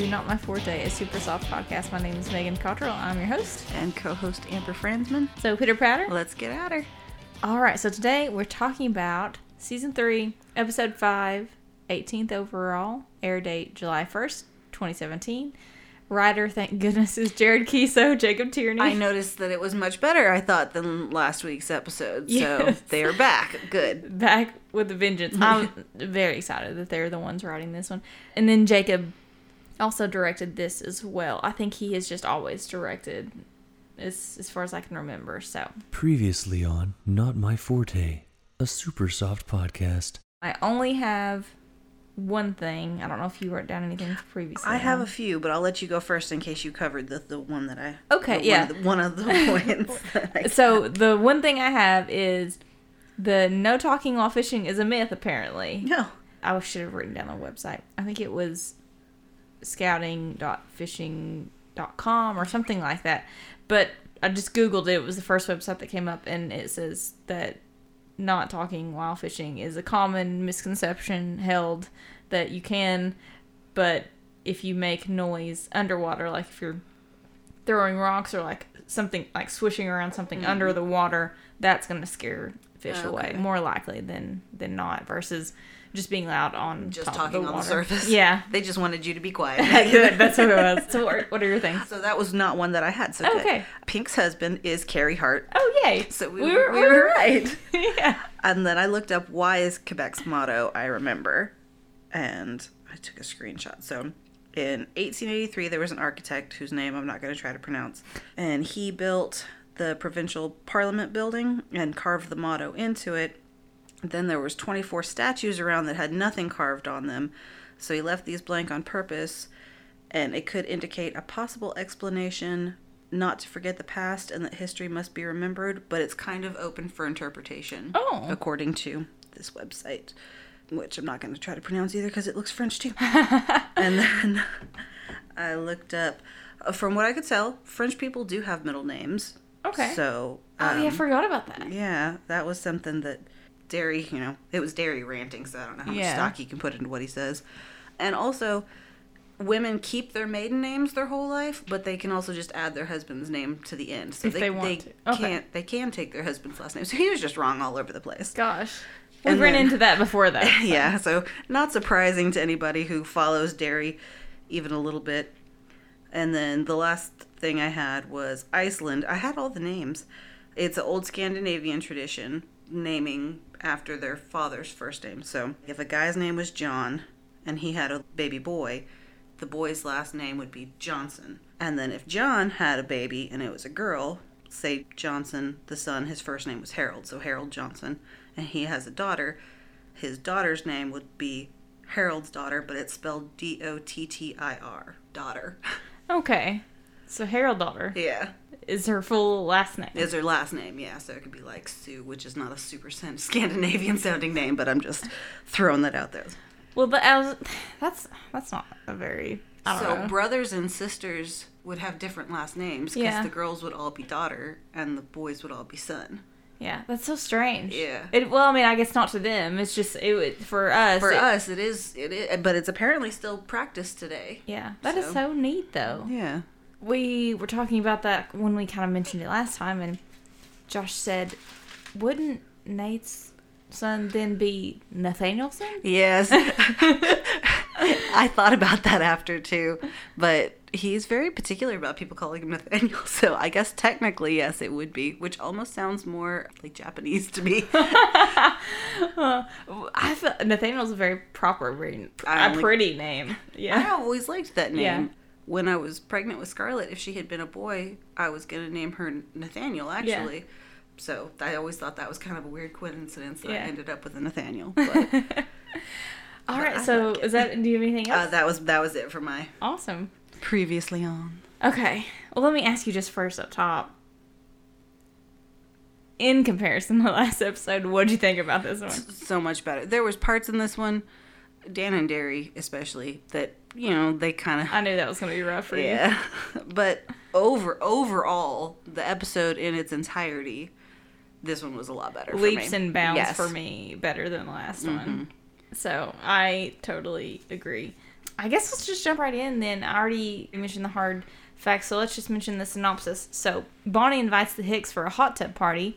to Not My Forte, a super soft podcast. My name is Megan Cottrell. I'm your host. And co-host Amber Franzman. So, Pitter Patter. Let's get at her. All right, so today we're talking about season 3, episode 5, 18th overall, air date July 1st, 2017. Writer, thank goodness, is Jared Keeso, Jacob Tierney. I noticed that it was much better, I thought, than last week's episode. Yes. So they are back. Good. Back with a vengeance. I'm very excited that they're the ones writing this one. And then Jacob also directed this as well. I think he has just always directed as, as far as I can remember. So Previously on Not My Forte, a super soft podcast. I only have one thing. I don't know if you wrote down anything previously. I have a few, but I'll let you go first in case you covered the, the one that I. Okay, the yeah. One of the, one of the points. So the one thing I have is the no talking while fishing is a myth. Apparently, no. I should have written down the website. I think it was scouting.fishing.com or something like that. But I just Googled it. It was the first website that came up, and it says that not talking while fishing is a common misconception held that you can, but if you make noise underwater, like if you're throwing rocks or like something like swishing around something mm-hmm. under the water, that's going to scare fish oh, away more likely than than not versus just being loud on Just talking on the surface. Yeah. They just wanted you to be quiet. Good. That's what it was. So, what are, your things? So that was not one that I had. So oh, good. Okay. Pink's husband is Carey Hart. Oh, yay. So we, We were, we we were were right. yeah. And then I looked up why is Quebec's motto, I remember. And I took a screenshot. So in 1883, there was an architect whose name I'm not going to try to pronounce. And he built the provincial parliament building and carved the motto into it. Then there was 24 statues around that had nothing carved on them. So he left these blank on purpose. And it could indicate a possible explanation not to forget the past and that history must be remembered, but it's kind of open for interpretation Oh. according to this website, which I'm not going to try to pronounce either because it looks French too. and then I looked up, uh, from what I could tell, French people do have middle names. Okay. So, Oh, yeah, I um, forgot about that. yeah, that was something that Darry, you know, it was Darry ranting, so I don't know how much stock he can put into what he says. And also, women keep their maiden names their whole life, but they can also just add their husband's name to the end. So If they, they want they to. Okay. can't they can take their husband's last name. So he was just wrong all over the place. Gosh. We've And run then- into that before, though. yeah, so not surprising to anybody who follows Darry even a little bit. And then the last thing I had was Iceland. I had all the names. It's an old Scandinavian tradition naming after their father's first name. So if a guy's name was John and he had a baby boy, the boy's last name would be Johnson. And then if John had a baby and it was a girl, say Johnson, the son, his first name was Harold, so Harold Johnson, and he has a daughter, his daughter's name would be Harold's daughter, but it's spelled D O T T I R, daughter. Okay. So, Harold daughter yeah. Is her full last name. Is her last name, yeah. So it could be like Sue, which is not a super Scandinavian sounding name, but I'm just throwing that out there. Well, but was, that's that's not a very. I don't So know. brothers and sisters would have different last names because Yeah. the girls would all be daughter and the boys would all be son. yeah, that's so strange. Yeah. It, well, I mean, I guess not to them. It's just it would for us. For it- us, it is, it is, but it's apparently still practiced today. Yeah, that is So- so neat, though. Yeah. We were talking about that when we kind of mentioned it last time, and Josh said, "Wouldn't Nate's son then be Nathanielson?" Yes. I thought about that after too, but he's very particular about people calling him Nathaniel. So I guess technically, yes, it would be, which almost sounds more like Japanese to me. I feel Nathaniel's a very proper, very a pretty name. Yeah, I always liked that name. Yeah. When I was pregnant with Scarlett, if she had been a boy, I was going to name her Nathaniel, actually. So I always thought that was kind of a weird coincidence that Yeah. I ended up with a Nathaniel. But All right. So is that? Do you have anything uh, else? that was that was it for my awesome. previously on. Okay. Well, let me ask you just first up top. In comparison to the last episode, what'd you think about this one? so much better. There was parts in this one, Dan and Darry especially, that you know they kind of I knew that was gonna be rough for you. yeah. but over overall, the episode in its entirety, this one was a lot better. leaps for me. and bounds Yes. for me better than the last one. Mm-hmm. So I totally agree. I guess let's just jump right in then. I already mentioned the hard facts, so let's just mention the synopsis. So Bonnie invites the Hicks for a hot tub party,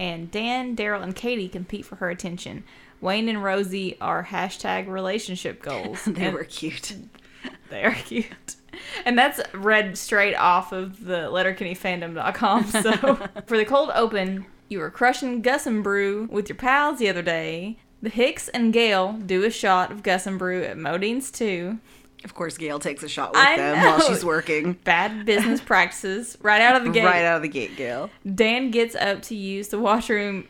and Dan, Daryl, and Katie compete for her attention. Wayne and Rosie are hashtag relationship goals. They and were cute. They are cute. And that's read straight off of the letterkennyfandom.com. So for the cold open, you were crushing Gus and Brew with your pals the other day. The Hicks and Gail do a shot of Gus and Brew at Modean's too. Of course, Gail takes a shot with I them know. while she's working. Bad business practices right out of the gate. Right out of the gate, Gail. Dan gets up to use the washroom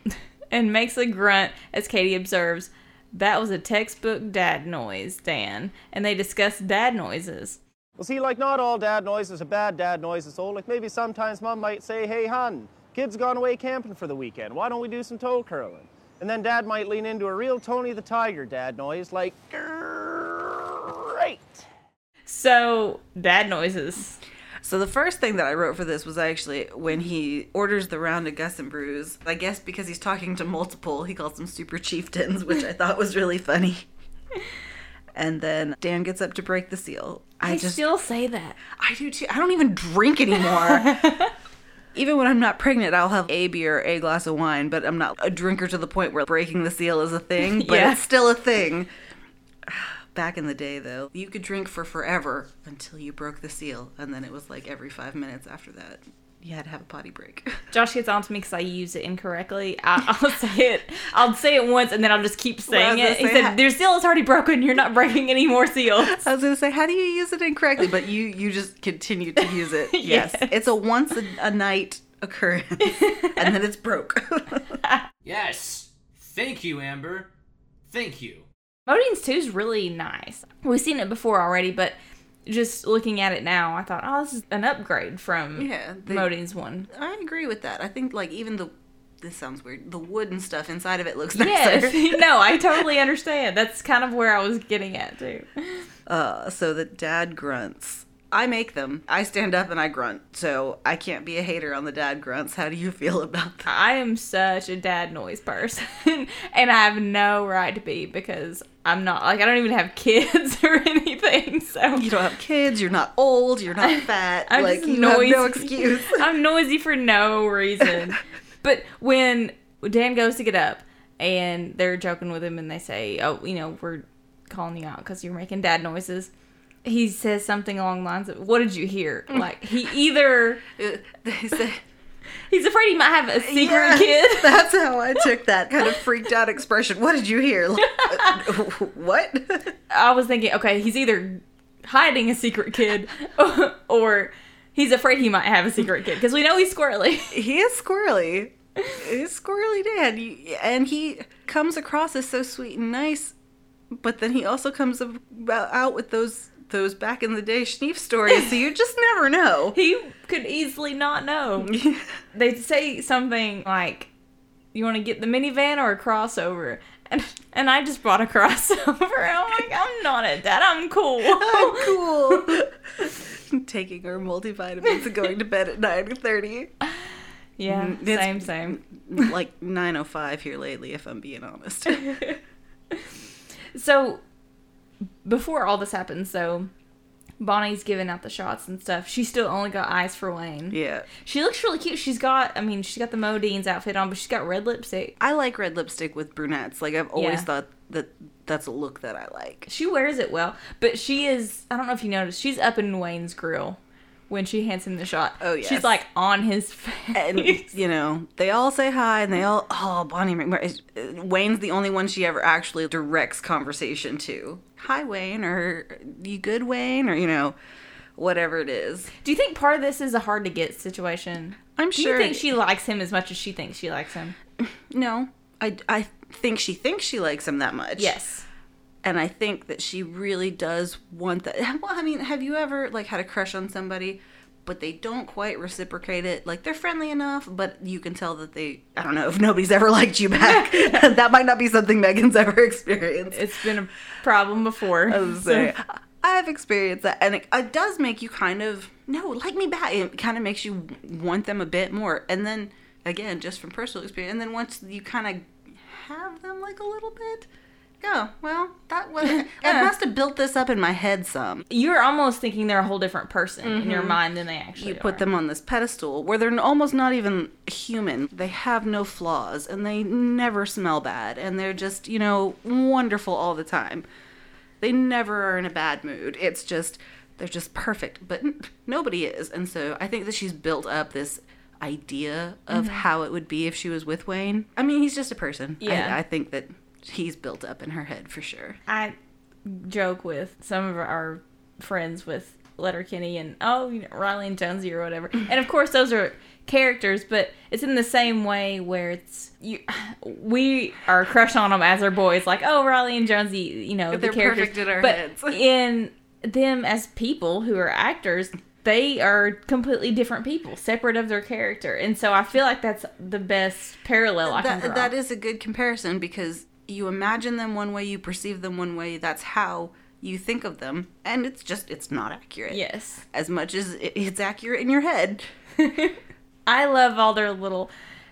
and makes a grunt as Katie observes. That was a textbook dad noise, Dan. And they discuss dad noises. Well, see, like not all dad noises are bad dad noises, so like maybe sometimes mom might say, hey, hon, kids gone away camping for the weekend. Why don't we do some toe curling? And then dad might lean into a real Tony the Tiger dad noise like, great. So, dad noises. So the first thing that I wrote for this was actually when he orders the round of Gus and Brews. I guess because he's talking to multiple, he calls them super chieftains, which I thought was really funny. And then Dan gets up to break the seal. I, I just still say that. I do too. I don't even drink anymore. even when I'm not pregnant, I'll have a beer, a glass of wine, but I'm not a drinker to the point where breaking the seal is a thing, but Yeah. it's still a thing. Back in the day, though, you could drink for forever until you broke the seal, and then it was like every five minutes after that, you had to have a potty break. Josh gets on to me because I use it incorrectly. I, I'll say it. I'll say it once and then I'll just keep saying Well, I was it. He said, ha- "Their seal is already broken. You're not breaking any more seals." I was gonna say, how do you use it incorrectly? But you you just continue to use it. Yes, Yes. it's a once a, a night occurrence, and then it's broke. Yes. Thank you, Amber. Thank you. Modean's 2 is really nice. We've seen it before already, but just looking at it now, I thought, oh, this is an upgrade from Yeah, they- Modean's one. I agree with that. I think like even the this sounds weird. The wood and stuff inside of it looks nicer. Yes, no, I totally understand. That's kind of where I was getting at too. Uh, so the dad grunts. I make them. I stand up and I grunt. So I can't be a hater on the dad grunts. How do you feel about that? I am such a dad noise person, and I have no right to be because I'm not like I don't even have kids or anything. So You don't have kids. You're not old. You're not fat. I'm like you noisy. have no excuse. I'm noisy for no reason. but when Dan goes to get up and they're joking with him and they say, "Oh, you know, we're calling you out because you're making dad noises," he says something along the lines of, "What did you hear?" Like he either they say. He's afraid he might have a secret Yeah, kid. That's how I took that kind of freaked out expression. What did you hear? Like, uh, what? I was thinking, okay, he's either hiding a secret kid or he's afraid he might have a secret kid because we know he's squirrely. he is squirrely. He's squirrely dad, and he comes across as so sweet and nice, but then he also comes out with those those back in the day Schneef stories. So you just never know. he could easily not know. They'd say something like, "You want to get the minivan or a crossover?" And and I just bought a crossover. I'm like, I'm not a dad. I'm cool. I'm cool. Taking our multivitamins and going to bed at nine thirty. yeah, Mm, it's- same, same. Like nine oh five here lately, if I'm being honest. So before all this happens, so Bonnie's giving out the shots and stuff. She still only got eyes for Wayne. Yeah. She looks really cute. She's got, I mean, she's got the Modean's outfit on, but she's got red lipstick. I like red lipstick with brunettes. Like I've always Yeah. thought that that's a look that I like. She wears it well, but she is, I don't know if you noticed, she's up in Wayne's grill when she hands him the shot. Oh, yeah. She's like on his face. And you know, they all say hi, and they all oh Bonnie McMurray. uh, Wayne's the only one she ever actually directs conversation to. Hi Wayne, or you good Wayne, or you know, whatever it is. Do you think part of this is a hard to get situation? I'm Do sure. Do you think she likes him as much as she thinks she likes him? No, I I think she thinks she likes him that much. Yes. and I think that she really does want that. Well, I mean, have you ever like had a crush on somebody, but they don't quite reciprocate it? Like they're friendly enough, but you can tell that they. I don't know if nobody's ever liked you back. that might not be something Megan's ever experienced. It's been a problem before. I was so- saying, I have experienced that, and it, it does make you kind of no like me back. It kind of makes you want them a bit more, and then again, just from personal experience, and then once you kind of have them like a little bit, oh, well, that was. I must have built this up in my head some. You're almost thinking they're a whole different person in your mind than they actually Mm-hmm. You put are. them on this pedestal where they're almost not even human. They have no flaws and they never smell bad and they're just, you know, wonderful all the time. They never are in a bad mood. It's just, they're just perfect. But n- nobody is. And so I think that she's built up this idea of Mm-hmm. how it would be if she was with Wayne. I mean, he's just a person. I- Yeah. I, think that he's built up in her head for sure. I joke with some of our friends with Letterkenny and oh, you know, Riley and Jonesy or whatever. And of course, those are characters, but it's in the same way where it's you. We are crushed on them as our boys, like oh, Riley and Jonesy, you know, the They're characters. perfect in our but heads. in them as people who are actors. They are completely different people, separate of their character, and so I feel like that's the best parallel I can draw. that is a good comparison because you imagine them one way, you perceive them one way. That's how you think of them, and it's just it's not accurate. yes. As much as it's accurate in your head. I love all their little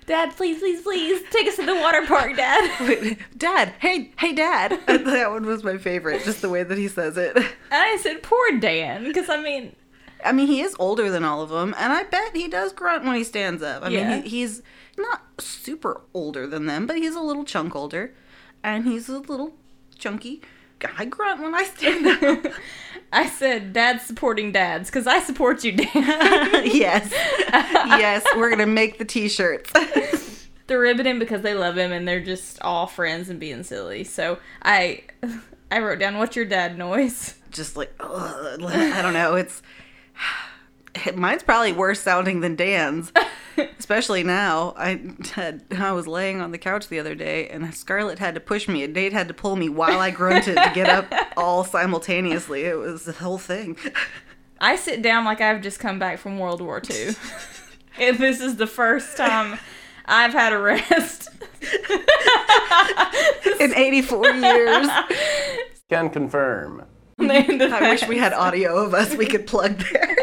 Dad, please, please, please take us to the water park, Dad. Dad, hey, hey, Dad. that one was my favorite, just the way that he says it. And I said, poor Dan, because I mean, I mean, he is older than all of them, and I bet he does grunt when he stands up. I Yeah. mean, he, he's not super older than them, but he's a little chunk older, and he's a little chunky. I grunt when I stand up. I said, Dad's supporting dads, because I support you, Dad. yes. Yes, we're going to make the t shirts. they're ribbing him because they love him and they're just all friends and being silly. So I, I wrote down, what's your dad noise? Just like, ugh, I don't know. It's. Mine's probably worse sounding than Dan's, especially now. I had I was laying on the couch the other day, and Scarlett had to push me, and Nate had to pull me while I grunted to get up all simultaneously. It was the whole thing. I sit down like I've just come back from World War II. and this is the first time I've had a rest. In 84 years, Can confirm. I wish we had audio of us we could plug there.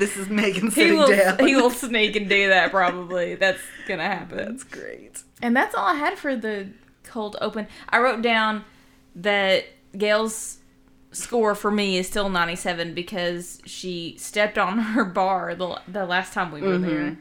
This is Megan he will, down. he will sneak and do that probably. That's gonna happen. That's great. And that's all I had for the cold open. I wrote down that Gail's score for me is still 97 because she stepped on her bar the, the last time we were Mm-hmm. there.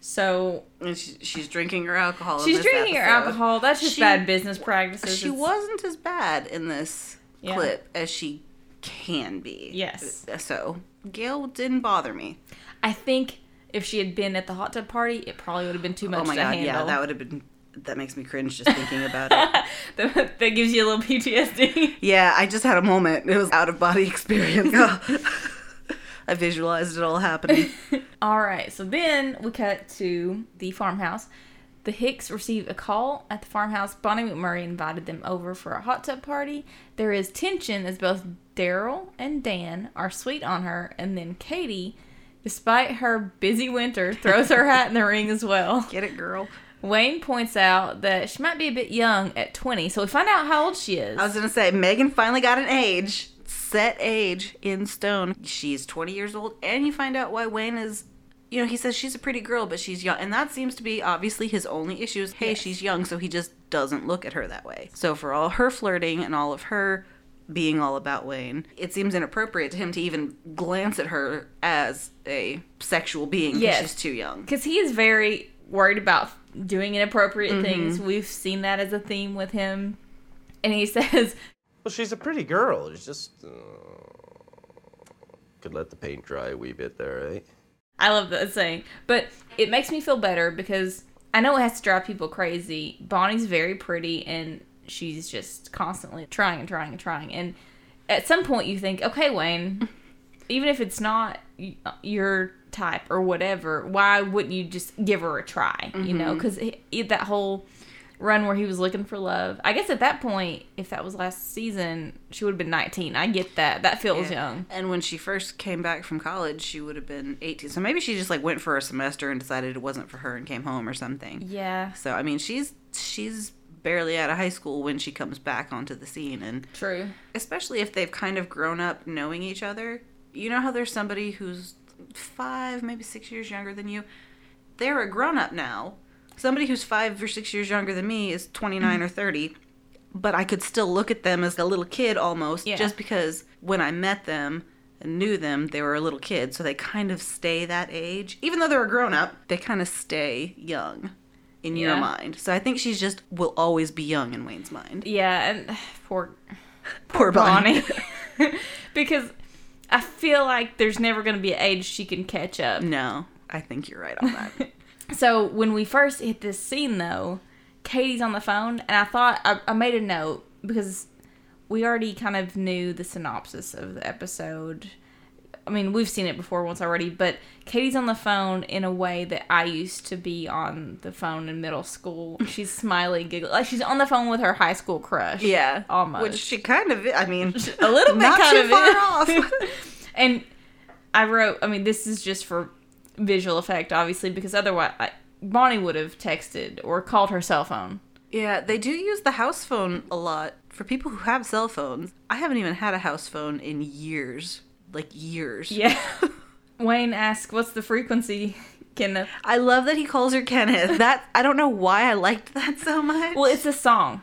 So And she, she's drinking her alcohol. in she's this drinking her alcohol. That's just She- bad business practices. She It's- wasn't as bad in this Yeah. clip as she can be. Yes. So Gail didn't bother me. I think if she had been at the hot tub party, it probably would have been too oh much oh my to god, handle. yeah, that would have been. That makes me cringe just thinking about it. that, that gives you a little PTSD. Yeah, I just had a moment. It was out of body experience. I visualized it all happening. All right, so then we cut to the farmhouse. The Hicks receive a call at the farmhouse. Bonnie McMurray invited them over for a hot tub party. There is tension as both Daryl and Dan are sweet on her, and then Katie, despite her busy winter, throws her hat in the ring as well. Get it, girl. Wayne points out that she might be a bit young at 20, so we find out how old she is. I was gonna say Megan finally got an age, set age in stone. She's 20 years old, and you find out why Wayne is. You know, he says she's a pretty girl, but she's young, and that seems to be obviously his only issue. Is hey, Yes. she's young, so he just doesn't look at her that way. So for all her flirting and all of her being all about Wayne, it seems inappropriate to him to even glance at her as a sexual being because Yes. she's too young. because he is very worried about doing inappropriate Mm-hmm. things. We've seen that as a theme with him. And he says, Well, she's a pretty girl. It's just. Uh, could let the paint dry a wee bit there, eh? I love that saying. But it makes me feel better because I know it has to drive people crazy. Bonnie's very pretty and she's just constantly trying and trying and trying. And at some point you think, okay, Wayne, even if it's not your type or whatever, why wouldn't you just give her a try? You know, mm-hmm. because that whole run where he was looking for love. I guess at that point, if that was last season, she would have been 19. I get that. That feels young. And when she first came back from college, she would have been 18. So maybe she just like went for a semester and decided it wasn't for her and came home or something. Yeah, So I mean, she's she's barely out of high school when she comes back onto the scene and true. especially if they've kind of grown up knowing each other. You know how there's somebody who's 5, maybe 6 years younger than you. They're a grown up now. Somebody who's 5 or 6 years younger than me is 29 mm-hmm. or 30. but I could still look at them as a little kid almost, Yeah. just because when I met them and knew them, they were a little kid. So they kind of stay that age. Even though they're a grown up, they kind of stay young in your mind. So I think she's just will always be young in Wayne's mind. Yeah, and poor Poor Bonnie. because I feel like there's never going to be an age she can catch up. No, I think you're right on that. So when we first hit this scene, though, Katie's on the phone, and I thought I, I made a note because we already kind of knew the synopsis of the episode. I mean, we've seen it before once already, but Katie's on the phone in a way that I used to be on the phone in middle school. She's smiling, giggling, like she's on the phone with her high school crush. yeah, almost. Which she kind of, I mean, a little bit not kind too of far is. off. and I wrote, I mean, this is just for visual effect, obviously, because otherwise, I, Bonnie would have texted or called her cell phone. Yeah, they do use the house phone a lot for people who have cell phones. I haven't even had a house phone in years. Like years. Yeah. Wayne asks, "What's the frequency?" Kenneth. I love that he calls her Kenneth. That I don't know why I liked that so much. Well, it's a song.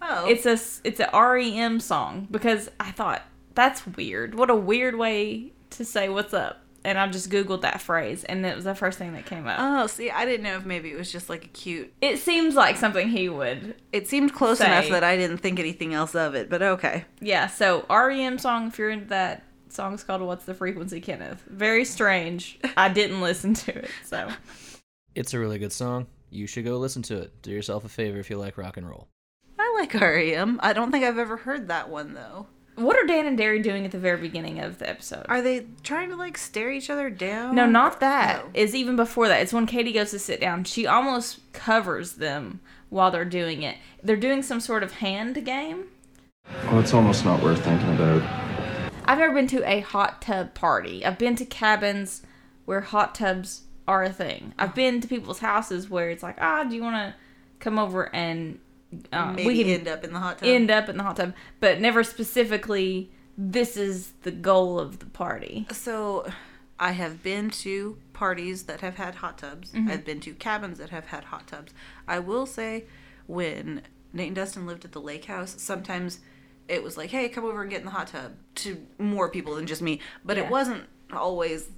oh, It's a it's a REM song because I thought that's weird. What a weird way to say what's up. And I just googled that phrase, and it was the first thing that came up. oh, see, I didn't know if maybe it was just like a cute. it seems like something he would. It seemed close Say. enough that I didn't think anything else of it. But okay. Yeah. So REM song. If you're into that, song's called "What's the Frequency?" Kenneth. Very strange. I didn't listen to it, so It's a really good song. You should go listen to it. Do yourself a favor if you like rock and roll. I like REM. I don't think I've ever heard that one though. What are Dan and Darry doing at the very beginning of the episode? Are they trying to like stare each other down? no, not that. No. It's even before that. It's when Katie goes to sit down. She almost covers them while they're doing it. They're doing some sort of hand game. Well, it's almost not worth thinking about. I've never been to a hot tub party. I've been to cabins where hot tubs are a thing. I've been to people's houses where it's like, ah, do you want to come over and uh, Maybe we can end up in the hot tub. end up in the hot tub, but never specifically. This is the goal of the party. So, I have been to parties that have had hot tubs. Mm-hmm. I've been to cabins that have had hot tubs. I will say, when Nate and Dustin lived at the lake house, sometimes it was like, hey, come over and get in the hot tub to more people than just me. But Yeah. it wasn't always,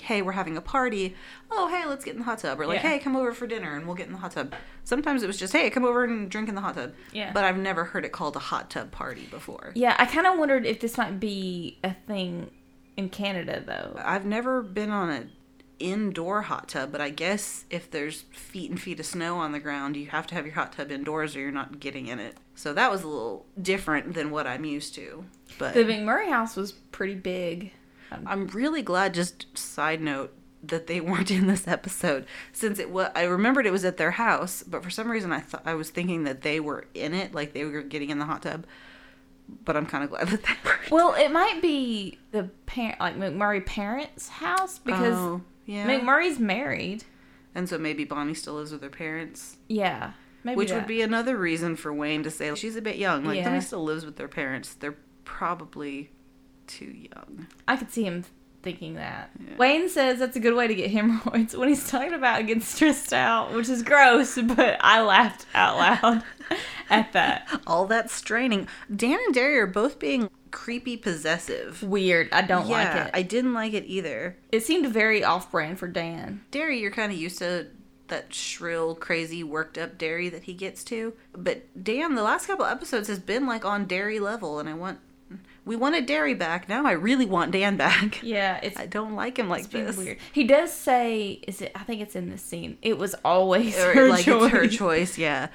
hey, we're having a party. Oh, hey, let's get in the hot tub. Or like, Yeah. hey, come over for dinner and we'll get in the hot tub. Sometimes it was just, hey, come over and drink in the hot tub. Yeah. But I've never heard it called a hot tub party before. Yeah, I kind of wondered if this might be a thing in Canada though. I've never been on an indoor hot tub, but I guess if there's feet and feet of snow on the ground, you have to have your hot tub indoors or you're not getting in it. So that was a little different than what I'm used to. But The McMurray house was pretty big. Um, I'm really glad. Just side note that they weren't in this episode since it was. I remembered it was at their house, but for some reason I thought I was thinking that they were in it, like they were getting in the hot tub. But I'm kind of glad that they were. Well, it might be the parent, like McMurray parents' house because Oh, yeah. McMurray's married. and so maybe Bonnie still lives with her parents. Yeah, maybe Which that. would be another reason for Wayne to say she's a bit young. Like Yeah. Tony still lives with their parents. They're probably too young. I could see him thinking that. Wayne says that's a good way to get hemorrhoids when he's talking about getting stressed out, which is gross, but I laughed out loud at that. All that straining. Dan and Darry are both being creepy possessive. Weird. I don't yeah, like it. I didn't like it either. it seemed very off-brand for Dan. Darry, you're kind of used to that shrill, crazy, worked up Darry that he gets to. But Dan, the last couple episodes has been like on Darry level, and I want. We wanted Darry back. Now I really want Dan back. Yeah, it's I don't like him like this. weird. He does say, "Is it?" I think it's in this scene. It was always Or, her like choice. it's her choice, yeah.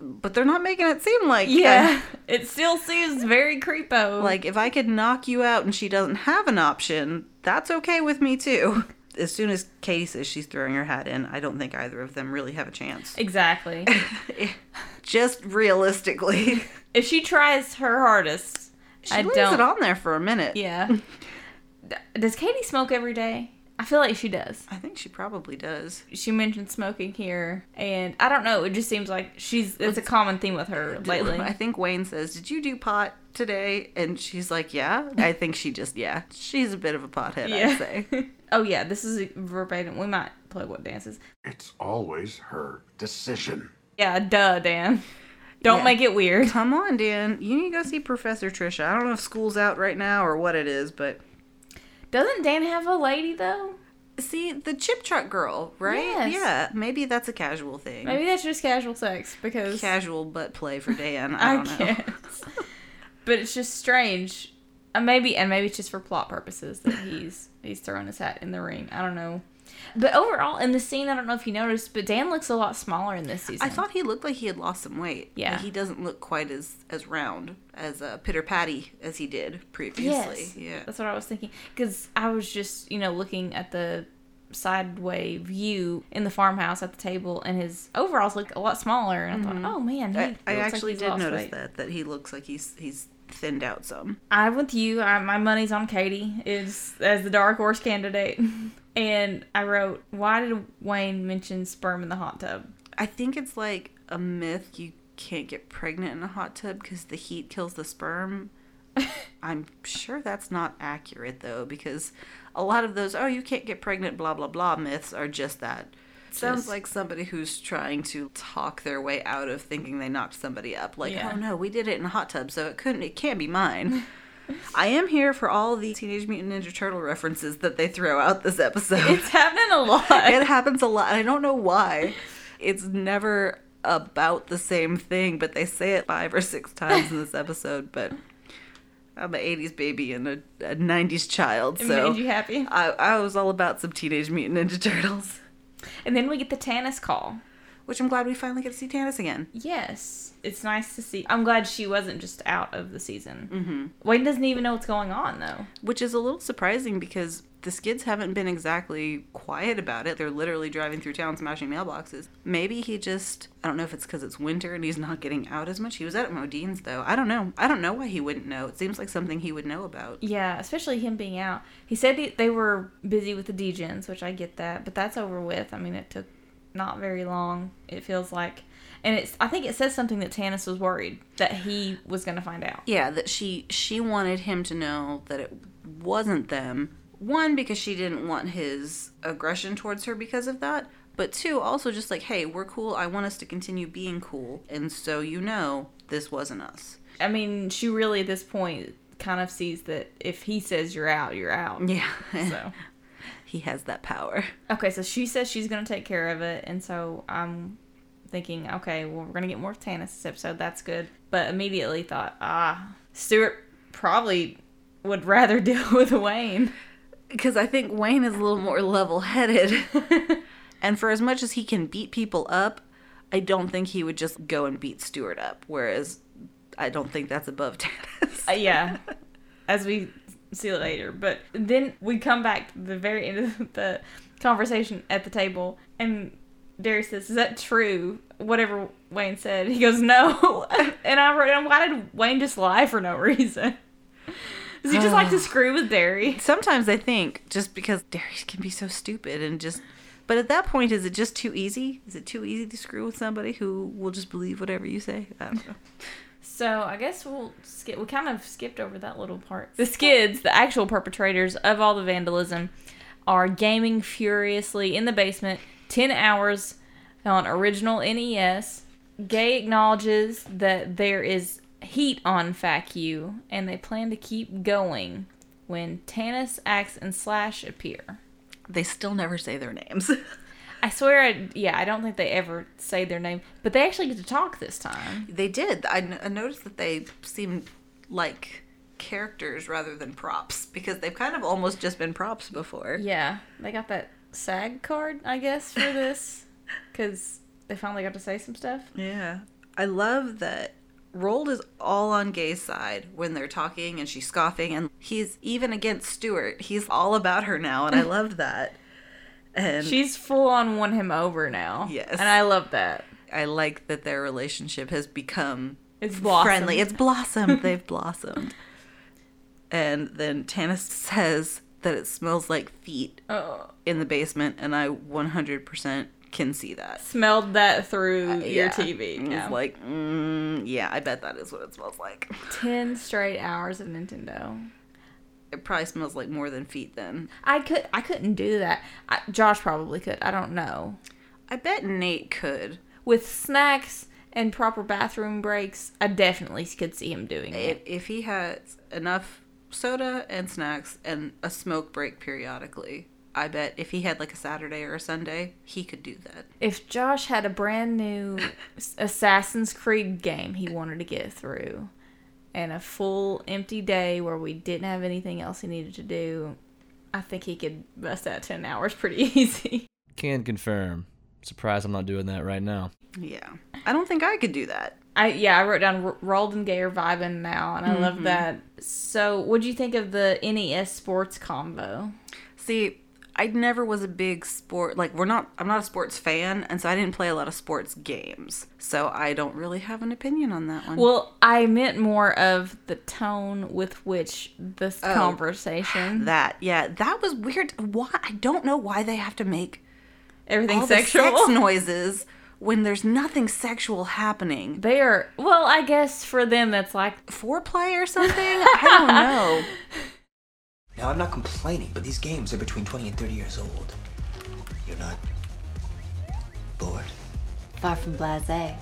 But they're not making it seem like Yeah, it still seems very creepo. Like if I could knock you out and she doesn't have an option, that's okay with me too. As soon as Katie says she's throwing her hat in, I don't think either of them really have a chance. exactly. Just realistically, if she tries her hardest, she I leaves don't. it on there for a minute. Yeah. Does Katie smoke every day? I feel like she does. I think she probably does. She mentioned smoking here, and I don't know. It just seems like she's. It's a common theme with her lately. I think Wayne says, "Did you do pot today?" And she's like, "Yeah." I think she just, yeah, she's a bit of a pothead. I'd say. oh yeah, this is verbatim. We might play what dances. It's always her decision. Yeah, duh, Dan. Don't Yeah. make it weird. Come on, Dan. You need to go see Professor Trisha. I don't know if school's out right now or what it is, but Doesn't Dan have a lady though? see the chip truck girl, right? Yes. Yeah, maybe that's a casual thing. Maybe that's just casual sex because casual butt play for Dan. I I, don't know. guess. but it's just strange. Uh, maybe and maybe it's just for plot purposes that he's he's throwing his hat in the ring. I don't know. But overall, in the scene, I don't know if you noticed, but Dan looks a lot smaller in this season. I thought he looked like he had lost some weight. Yeah. Like, he doesn't look quite as as round as uh, Pitter Patty as he did previously. Yes. Yeah. That's what I was thinking. Because I was just, you know, looking at the sideway view in the farmhouse at the table, and his overalls look a lot smaller. And I thought, oh man, he Mm-hmm. I, I looks like actually did notice weight. that that he looks like he's he's thinned out some. I'm with you. I, my money's on Katie is as the dark horse candidate. and I wrote, why did Wayne mention sperm in the hot tub? I think it's like a myth you can't get pregnant in a hot tub because the heat kills the sperm. I'm sure that's not accurate though, because a lot of those, oh, you can't get pregnant, blah, blah, blah myths are just that. Sounds like somebody who's trying to talk their way out of thinking they knocked somebody up. Like, Yeah. oh no, we did it in a hot tub, so it couldn't, it can't be mine. I am here for all the Teenage Mutant Ninja Turtle references that they throw out this episode It's happening a lot. it happens a lot. I don't know why. It's never about the same thing, but they say it five or six times in this episode. But I'm an 80s baby and a, a 90s child, It so made you happy. I, I was all about some Teenage Mutant Ninja Turtles, And then we get the Tanis call. which I'm glad we finally get to see Tanis again. Yes. It's nice to see. I'm glad she wasn't just out of the season. Mm-hmm. Wayne doesn't even know what's going on, though. Which is a little surprising because the skids haven't been exactly quiet about it. They're literally driving through town smashing mailboxes. Maybe he just, I don't know if it's because it's winter and he's not getting out as much. He was at Modean's though. I don't know. I don't know why he wouldn't know. It seems like something he would know about. Yeah, especially him being out. He said he, they were busy with the Degens, which I get that, but that's over with. I mean, it took not very long. It feels like, and it's. I think it says something that Tanis was worried that he was going to find out. Yeah, that she she wanted him to know that it wasn't them. One because she didn't want his aggression towards her because of that, but two also just like, hey, we're cool. I want us to continue being cool, and so you know this wasn't us. I mean, she really at this point kind of sees that if he says you're out, you're out. Yeah. So he has that power. okay, so she says she's going to take care of it, and so I'm thinking, okay, well we're going to get more of Tanis this episode. That's good, but immediately thought, ah, Stewart probably would rather deal with Wayne. Because I think Wayne is a little more level headed. and for as much as he can beat people up, I don't think he would just go and beat Stewart up. Whereas I don't think that's above Tanis. Uh, yeah, as we see later. But then we come back to the very end of the conversation at the table, and Darius says, "Is that true? Whatever Wayne said." He goes, "No," and I wrote, "Why did Wayne just lie for no reason? Does he just like to screw with Darry?" Sometimes I think just because Darius can be so stupid and just. But at that point, is it just too easy? Is it too easy to screw with somebody who will just believe whatever you say? I don't know. So I guess we'll skip. We kind of skipped over that little part. The skids, the actual perpetrators of all the vandalism, are gaming furiously in the basement. Ten hours on original NES. Gae acknowledges that there is heat on FAQ, and they plan to keep going when Tanis, Axe, and Slash appear. They still never say their names. I swear, I, yeah, I don't think they ever say their name, but they actually get to talk this time. they did. I, n- I noticed that they seemed like characters rather than props because they've kind of almost just been props before. Yeah, they got that SAG card, I guess, for this, because they finally got to say some stuff. Yeah. I love that Roald is all on Gae's side when they're talking and she's scoffing and he's even against Stewart. He's all about her now and I love that. And She's full on won him over now. Yes. and I love that. I like that their relationship has become It's blossomed. friendly. It's blossomed. They've blossomed. And then Tanis says that it smells like feet Oh, in the basement and I 100% can see that. smelled that through your Yeah. TV. Yeah. like, mm, yeah, I bet that is what it smells like. ten straight hours of Nintendo. It probably smells like more than feet then. I could, I couldn't do that. I, Josh probably could. I don't know. I bet Nate could. With snacks and proper bathroom breaks, I definitely could see him doing If, it. if he has enough soda and snacks and a smoke break periodically, I bet if he had like a Saturday or a Sunday, he could do that. If Josh had a brand new Assassin's Creed game he wanted to get through, and a full empty day where we didn't have anything else he needed to do, I think he could bust out 10 hours pretty easy. Can confirm. Surprised I'm not doing that right now. Yeah. I don't think I could do that. I yeah, I wrote down R- Roald and Gae are vibing now, and I love Mm-hmm. that. So, what do you think of the NES sports combo? See, I never was a big sport like we're not I'm not a sports fan and so I didn't play a lot of sports games. So I don't really have an opinion on that one. Well, I meant more of the tone with which this Oh. conversation, that yeah, that was weird. Why I don't know why they have to make everything sexual. sex noises when there's nothing sexual happening. they are well, I guess for them that's like Foreplay or something? I don't know. Now, I'm not complaining, but these games are between 20 and 30 years old. You're not bored? Far from blasé.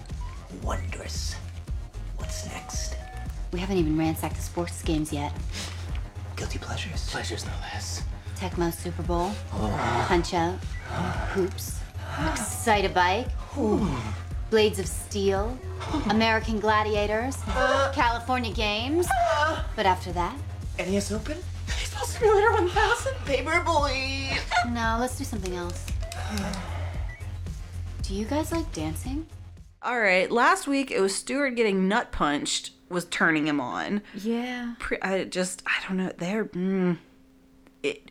Wondrous. What's next? We haven't even ransacked the sports games yet. Guilty pleasures? Pleasures no less. Tecmo Super Bowl, oh. Punch Out, Hoops, Excite a Bike, Blades of Steel, American Gladiators, California Games. But after that, NES Open? Baseball Simulator 1000? Paperboy! no, let's do something else. Do you guys like dancing? All right, last week it was Stewart getting nut punched was turning him on. yeah. Pre- I just I don't know. They're mm, it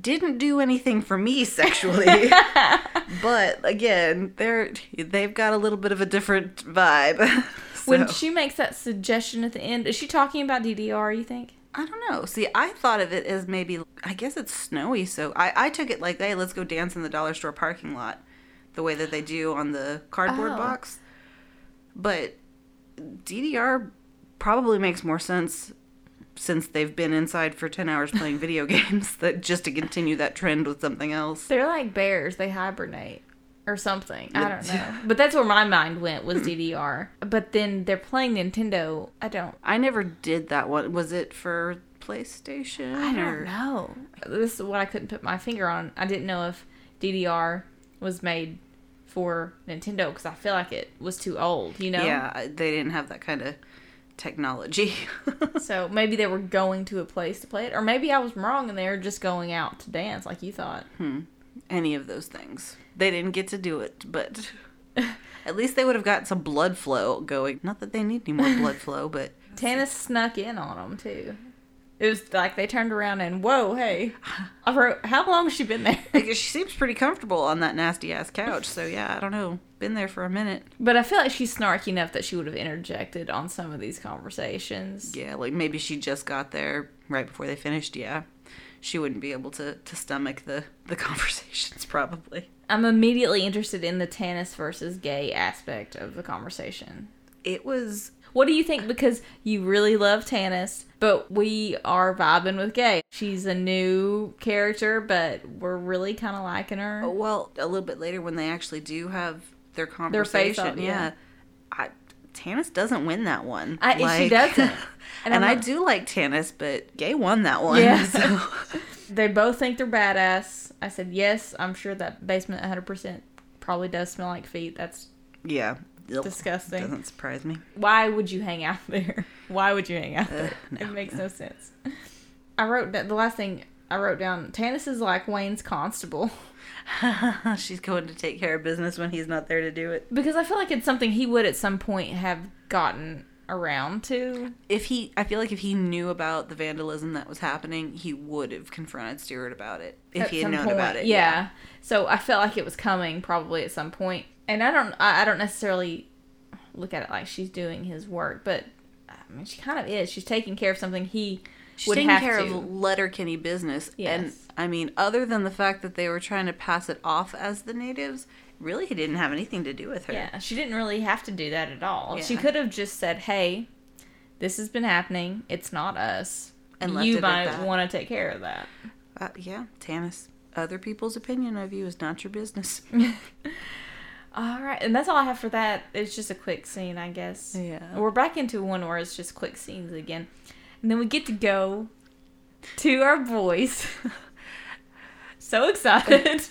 didn't do anything for me sexually, but again, they're they've got a little bit of a different vibe. When she makes that suggestion at the end, is she talking about DDR? You think? I don't know. See, I thought of it as maybe I guess it's snowy, so I I took it like, hey, let's go dance in the dollar store parking lot, the way that they do on the cardboard Oh. box. But DDR probably makes more sense since they've been inside for 10 hours playing video games that just to continue that trend with something else. They're like bears; they hibernate or something. I don't know, but that's where my mind went was DDR. But then they're playing Nintendo. I don't. I never did that one. Was it for PlayStation? I don't know. This is what I couldn't put my finger on. I didn't know if DDR was made for Nintendo because I feel like it was too old. You know. Yeah, they didn't have that kind of technology. So maybe they were going to a place to play it, or maybe I was wrong and they were just going out to dance like you thought. Hmm. Any of those things. They didn't get to do it, but at least they would have got some blood flow going. Not that they need any more blood flow, but Tanis snuck in on them too. It was like they turned around and whoa, hey! I wrote, how long has she been there? She seems pretty comfortable on that nasty ass couch. So yeah, I don't know. Been there for a minute. But I feel like she's snarky enough that she would have interjected on some of these conversations. Yeah, like maybe she just got there right before they finished. Yeah, she wouldn't be able to to stomach the the conversations probably. I'm immediately interested in the Tanis versus gay aspect of the conversation. It was What do you think? Because you really love Tanis, but we are vibing with Gae. She's a new character, but we're really kind of liking her. well a little bit later when they actually do have their Their conversation. off, yeah. yeah, I, Tanis doesn't win that one. I- she doesn't. And, And I do like Tanis, but Gae won that one. Yeah. so- They both think they're badass. I said, yes, I'm sure that basement 100% probably does smell like feet. That's yeah. Ugh, disgusting. Doesn't surprise me. Why would you hang out there? Why would you hang out uh, there? no, it makes no sense. I wrote that the last thing I wrote down Tanis is like Wayne's constable She's going to take care of business when he's not there to do it. because I feel like it's something he would at some point have gotten around to. If he, I feel like if he knew about the vandalism that was happening, he would have confronted Stewart about it. If at he had known point. about it, Yeah. So I felt like it was coming probably at some point. And I don't I, I don't necessarily look at it like she's doing his work, but I mean she kind of is. She's taking care of something he She's would taking care to. of Letterkenny business. And I mean, other than the fact that they were trying to pass it off as the natives, really he didn't have anything to do with her. Yeah, she didn't really have to do that at all. She could have just said, "Hey, this has been happening. It's not us, And left you might want to take care of that." Uh, yeah, Tanis. Other people's opinion of you is not your business. All right, and that's all I have for that. It's just a quick scene, I guess. Yeah. We're back into one where it's just quick scenes again, and then we get to go to our boys. so excited.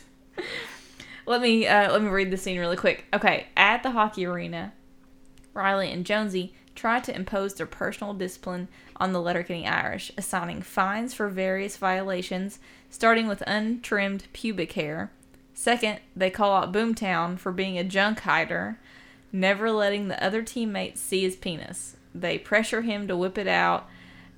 let me uh, let me read the scene really quick. Okay, at the hockey arena, Riley and Jonesy try to impose their personal discipline on the Letterkenny Irish, assigning fines for various violations, starting with untrimmed pubic hair. Second, they call out Boomtown for being a junk hider, never letting the other teammates see his penis. They pressure him to whip it out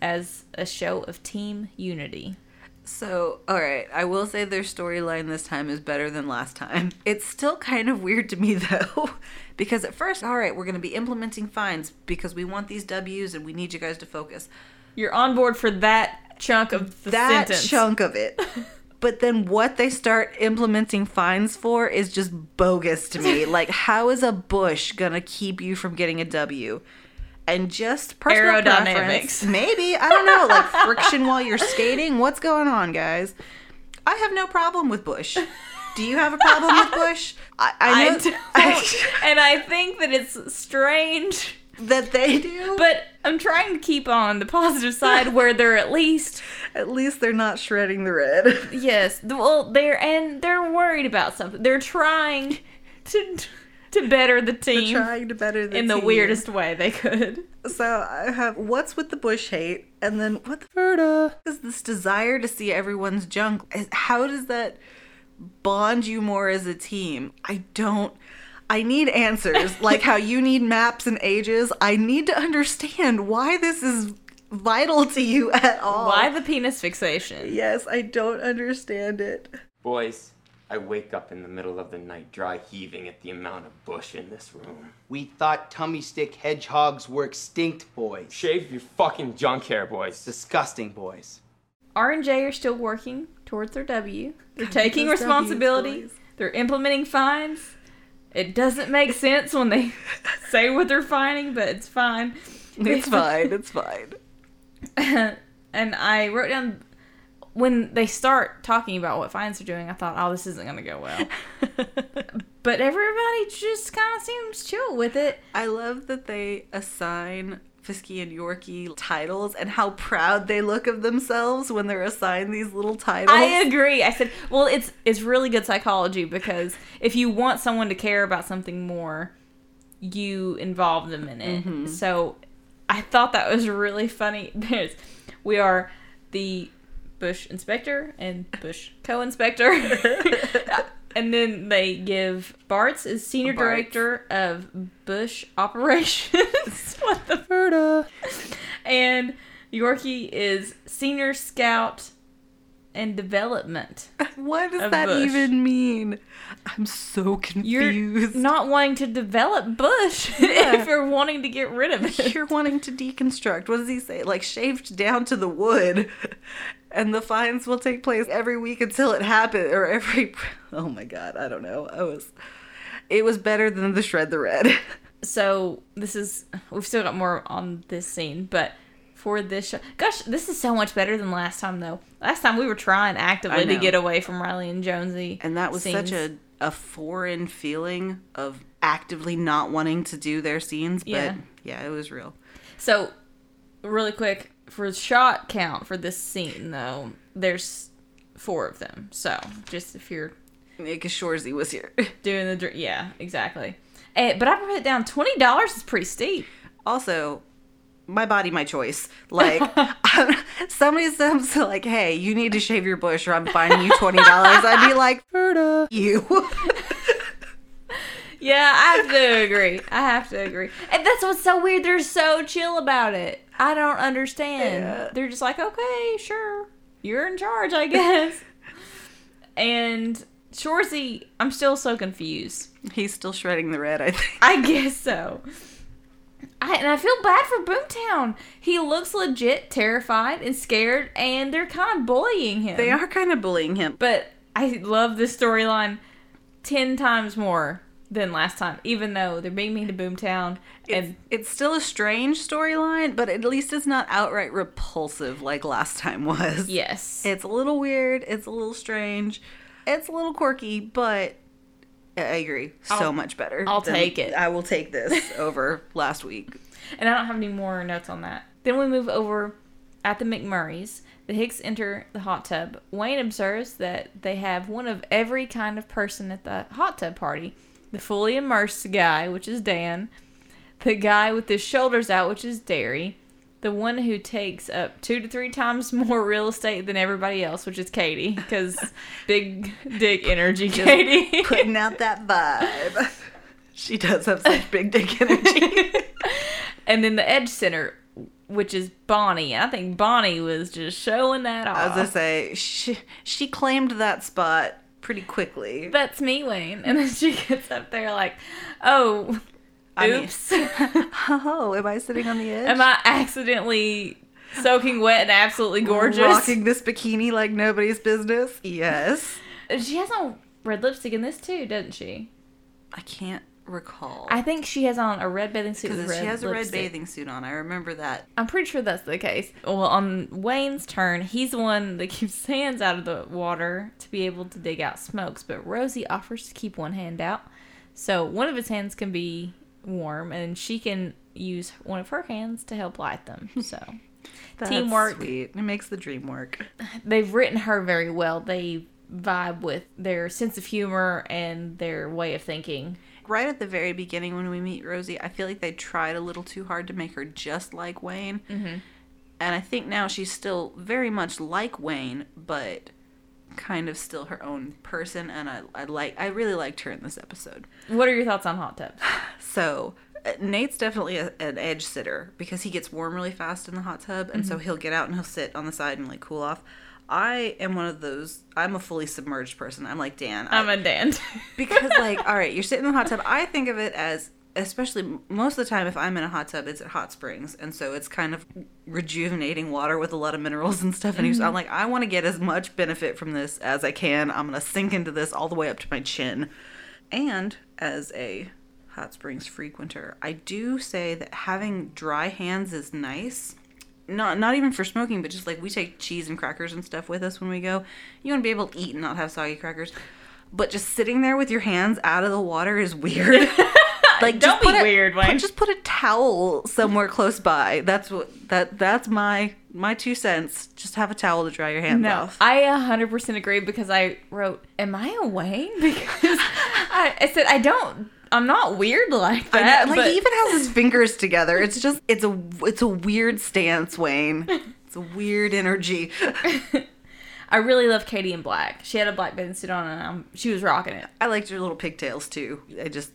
as a show of team unity. So, all right, I will say their storyline this time is better than last time. It's still kind of weird to me though, because at first, all right, we're going to be implementing fines because we want these W's and we need you guys to focus. You're on board for that chunk of the that sentence. chunk of it. But then what they start implementing fines for is just bogus to me. like, how is a bush gonna keep you from getting a W? And just personal Aerodynamics. maybe I don't know, like friction while you're skating. What's going on, guys? I have no problem with bush. Do you have a problem with bush? I, I I know don't, and I think that it's strange that they do, But I'm trying to keep on the positive side where they're at least at least they're not shredding the red. yes, well they're and they're worried about something. They're trying to to better the team trying to better the in the team. weirdest way they could. So I have what's with the bush hate, and then what the Ferda is this desire to see everyone's junk? How does that bond you more as a team? I don't. I need answers, like how you need maps and ages. I need to understand why this is vital to you at all. Why the penis fixation? Yes, I don't understand it. Boys, I wake up in the middle of the night dry heaving at the amount of bush in this room. We thought tummy stick hedgehogs were extinct, boys. Shave your fucking junk hair, boys. Disgusting, boys. R and J are still working towards their W. They're Gotta taking those Ws, responsibility. They're implementing fines. It doesn't make sense when they say what they're finding, but it's fine. It's fine. It's fine. and I wrote down when they start talking about what fines are doing, I thought, oh, this isn't going to go well. but everybody just kind of seems chill with it. I love that they assign Fisky and Yorkie titles and how proud they look of themselves when they're assigned these little titles. I agree. I said, well, it's it's really good psychology because if you want someone to care about something more, you involve them in it. Mhm. So I thought that was really funny. There's we are the Bush inspector and Bush co-inspector. and then they give Bart's is senior director of Bush operations. what the Ferda? And Yorkie is senior scout and development. What does that Bush. even mean? I'm so confused. You're confused. not wanting to develop Bush if you're wanting to get rid of it. You're wanting to deconstruct. What does he say? Like shaved down to the wood. And the fines will take place every week until it happens or every Oh my god, I don't know. I was it was better than the shred the red. So this is we've still got more on this scene, but for this show, gosh, this is so much better than last time though. Last time we were trying actively to get away from Riley and Jonesy, And that was such a, a foreign feeling of actively not wanting to do their scenes. But Yeah. yeah, it was real. So, really quick for shot count for this scene though, there's four of them. So just if you're Because Shoresy was here. doing the dr- yeah exactly. Eh, but I put it down twenty dollars is pretty steep. Also, my body, my choice. Like, somebody says, like, hey, you need to shave your bush or I'm fining you $20. I'd be like, Ferda, you. Yeah, I have to agree. I have to agree. And that's what's so weird. They're so chill about it. I don't understand. Yeah. They're just like, okay, sure. You're in charge, I guess. and Shoresy, I'm still so confused. He's still shredding the red, I think. I guess so. I, and I feel bad for Boomtown. He looks legit terrified and scared, and they're kind of bullying him. They are kind of bullying him. But I love this storyline ten times more than last time, even though they're being mean to Boomtown. It's, And it's still a strange storyline, but at least it's not outright repulsive like last time was. yes, It's a little weird. It's a little strange. It's a little quirky, but I agree. So I'll- much better. I'll take it. I will take this over last week. And I don't have any more notes on that. Then we move over at the McMurrays. The Hicks enter the hot tub. Wayne observes that they have one of every kind of person at the hot tub party. The fully immersed guy, which is Dan. The guy with his shoulders out, which is Darry. The one who takes up two to three times more real estate than everybody else, which is Katie, because big dick energy, Just Katie. putting out that vibe. She does have such big dick energy. and then the Edge Center, which is Bonnie. I think Bonnie was just showing that off. I was gonna say she she claimed that spot pretty quickly. That's me, Wayne. And then she gets up there like, oh, I mean- oops. oh, am I sitting on the edge? Am I accidentally soaking wet and absolutely gorgeous? Rocking this bikini like nobody's business. Yes. She has on red lipstick in this too, doesn't she? I can't recall. I think she has on a red bathing suit with because she has a red bathing suit on. I remember that. I'm pretty sure that's the case. Well, on Wayne's turn, he's the one that keeps his hands out of the water to be able to dig out smokes, but Rosie offers to keep one hand out. So one of his hands can be warm, and she can use one of her hands to help light them. So That's teamwork. Sweet. It makes the dream work. They've written her very well. They vibe with their sense of humor and their way of thinking. Right at the very beginning, when we meet Rosie, I feel like they tried a little too hard to make her just like Wayne. Mhm. And I think now she's still very much like Wayne, but kind of still her own person. And I, I like, I really liked her in this episode. What are your thoughts on hot tubs? So uh, Nate's definitely a, an edge sitter because he gets warm really fast in the hot tub, and so Mhm. he'll get out and he'll sit on the side and like cool off. I am one of those. I'm a fully submerged person. I'm like Dan. I'm a Dan. because like, all right, you're sitting in the hot tub. I think of it as, especially most of the time, if I'm in a hot tub, it's at hot springs, and so it's kind of rejuvenating water with a lot of minerals and stuff. And Mhm. I'm like, I want to get as much benefit from this as I can. I'm gonna sink into this all the way up to my chin. And as a hot springs frequenter, I do say that having dry hands is nice. Not not even for smoking, but just like we take cheese and crackers and stuff with us when we go. You want to be able to eat and not have soggy crackers. But just sitting there with your hands out of the water is weird. like Don't be a- weird, put- Wayne. just put a towel somewhere close by. That's what that that's my my two cents. Just have a towel to dry your hands no, off. I 100% agree because I wrote, Am I a Wayne? Because I, I said, I don't, I'm not weird like I know, that. like he even has his fingers together. It's just it's a it's a weird stance, Wayne. It's a weird energy. I really love Katie in black. She had a black bathing suit on and um, she was rocking it. I liked her little pigtails too. I just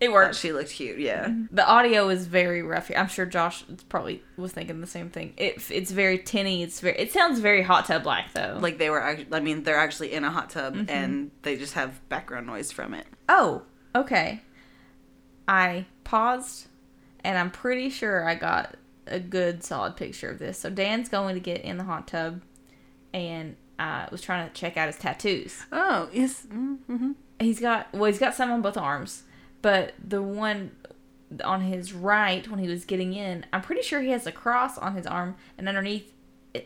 It worked. she looked cute. Yeah. The audio is very rough here. I'm sure Josh probably was thinking the same thing. It, it's very tinny. It's very. It sounds very hot tub like though. Like they were actually, I mean, they're actually in a hot tub Mhm. and they just have background noise from it. Oh, okay. I paused, and I'm pretty sure I got a good solid picture of this. So Dan's going to get in the hot tub, and I was trying to check out his tattoos. Oh, yes. Mm-hmm. He's got well, he's got some on both arms, but the one on his right when he was getting in, I'm pretty sure he has a cross on his arm, and underneath,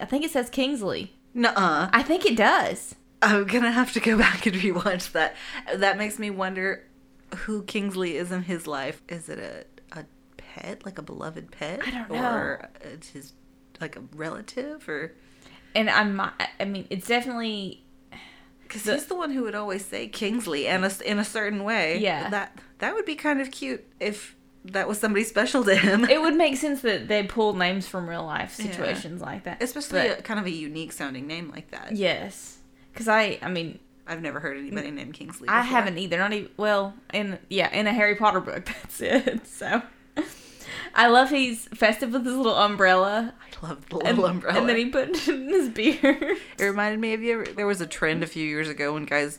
I think it says Kingsley. Nuh-uh. I think it does. I'm gonna have to go back and rewatch that. That makes me wonder who Kingsley is in his life. Is it a a pet, like a beloved pet, I don't or it's his like a relative, or And I'm, I mean, it's definitely because he's the one who would always say Kingsley and a, in a certain way. Yeah. that that would be kind of cute if that was somebody special to him. it would make sense that they pull names from real life Yeah. situations like that. Especially But- a, kind of a unique sounding name like that. yes, because I, I mean, I've never heard anybody named Kingsley. I haven't either. Not even well, in yeah, in a Harry Potter book. That's it. So, I love he's festive with his little umbrella. I love the and, little umbrella. and then he put it in his beard. It reminded me of you. There was a trend a few years ago when guys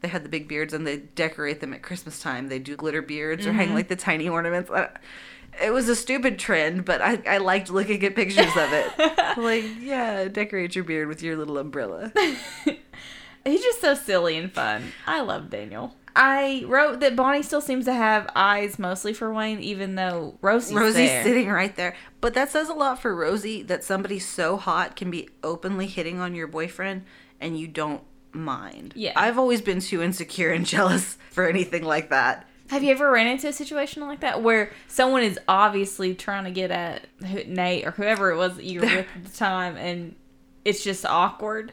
they had the big beards and they decorate them at Christmas time. They do glitter beards or hang Mhm. like the tiny ornaments. It was a stupid trend, but I, I liked looking at pictures of it. like, yeah, decorate your beard with your little umbrella. He's just so silly and fun. I love Daniel. I wrote that Bonnie still seems to have eyes mostly for Wayne, even though Rosie's, Rosie's there. sitting right there. But that says a lot for Rosie that somebody so hot can be openly hitting on your boyfriend and you don't mind. Yeah. I've always been too insecure and jealous for anything like that. Have you ever ran into a situation like that where someone is obviously trying to get at Nate or whoever it was that you were with at the time, and it's just awkward?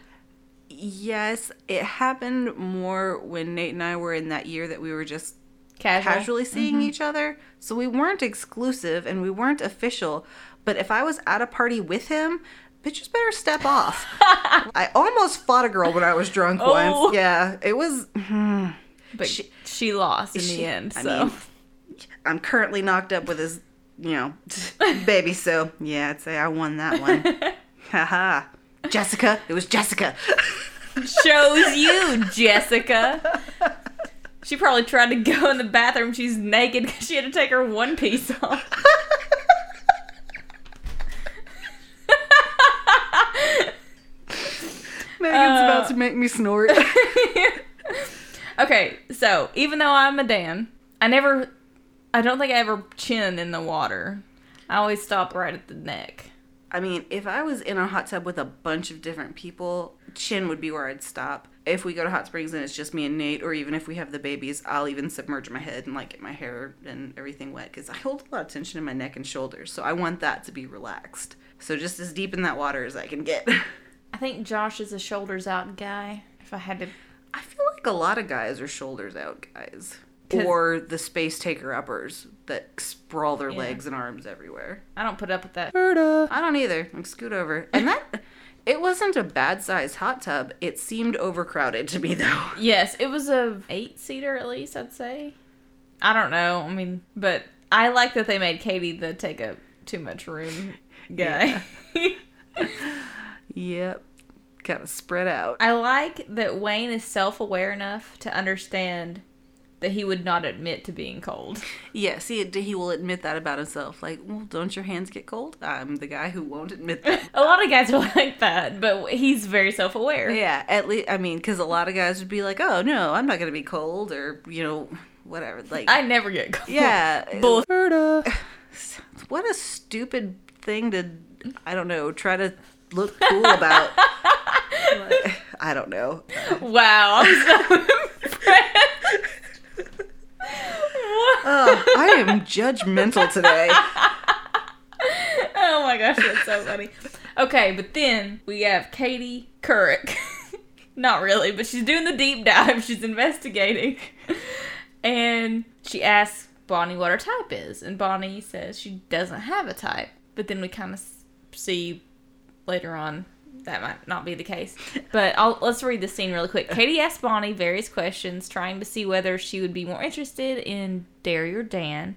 Yes, it happened more when Nate and I were in that year that we were just Casual? casually seeing Mhm. each other. So we weren't exclusive and we weren't official. But if I was at a party with him, bitches better step off. I almost fought a girl when I was drunk Oh. once. Yeah, it was. hmm. But she, lost in she- the end. I So mean, I'm currently knocked up with his, you know, baby. So yeah, I'd say I won that one. Haha. Jessica. It was Jessica. shows you, Jessica. She probably tried to go in the bathroom. She's naked because she had to take her one piece off. Megan's Uh, about to make me snort. Okay, so even though I'm a Dan, I never, I don't think I ever chin in the water. I always stop right at the neck. I mean, if I was in a hot tub with a bunch of different people, chin would be where I'd stop. If we go to hot springs and it's just me and Nate, or even if we have the babies, I'll even submerge my head and like get my hair and everything wet because I hold a lot of tension in my neck and shoulders. So I want that to be relaxed. So just as deep in that water as I can get. I think Josh is a shoulders out guy. If I had to, I feel like a lot of guys are shoulders out guys. Or the space taker uppers that sprawl their Yeah. legs and arms everywhere. I don't put up with that. I don't either. Like scoot over. And that it wasn't a bad sized hot tub. It seemed overcrowded to me though. Yes, it was a eight seater at least. I'd say. I don't know. I mean, but I like that they made Katie the take up too much room guy. Yep. Kind of spread out. I like that Wayne is self aware enough to understand that he would not admit to being cold. Yes, he he will admit that about himself. Like, well, don't your hands get cold? I'm the guy who won't admit that. A lot of guys are like that, but he's very self aware. yeah, at least I mean, because a lot of guys would be like, "Oh no, I'm not gonna be cold," or you know, whatever. Like, I never get cold. yeah, Bull- what a stupid thing to I don't know try to look cool about. Like, I don't know. Wow, I'm so impressed. I am judgmental today. oh my gosh, that's so funny. Okay, but then we have Katie Couric. Not really, but she's doing the deep dive. She's investigating. And she asks Bonnie what her type is. And Bonnie says she doesn't have a type. But then we kind of see later on that might not be the case. But I'll, let's read the scene really quick. Katie asks Bonnie various questions, trying to see whether she would be more interested in Darry or Dan,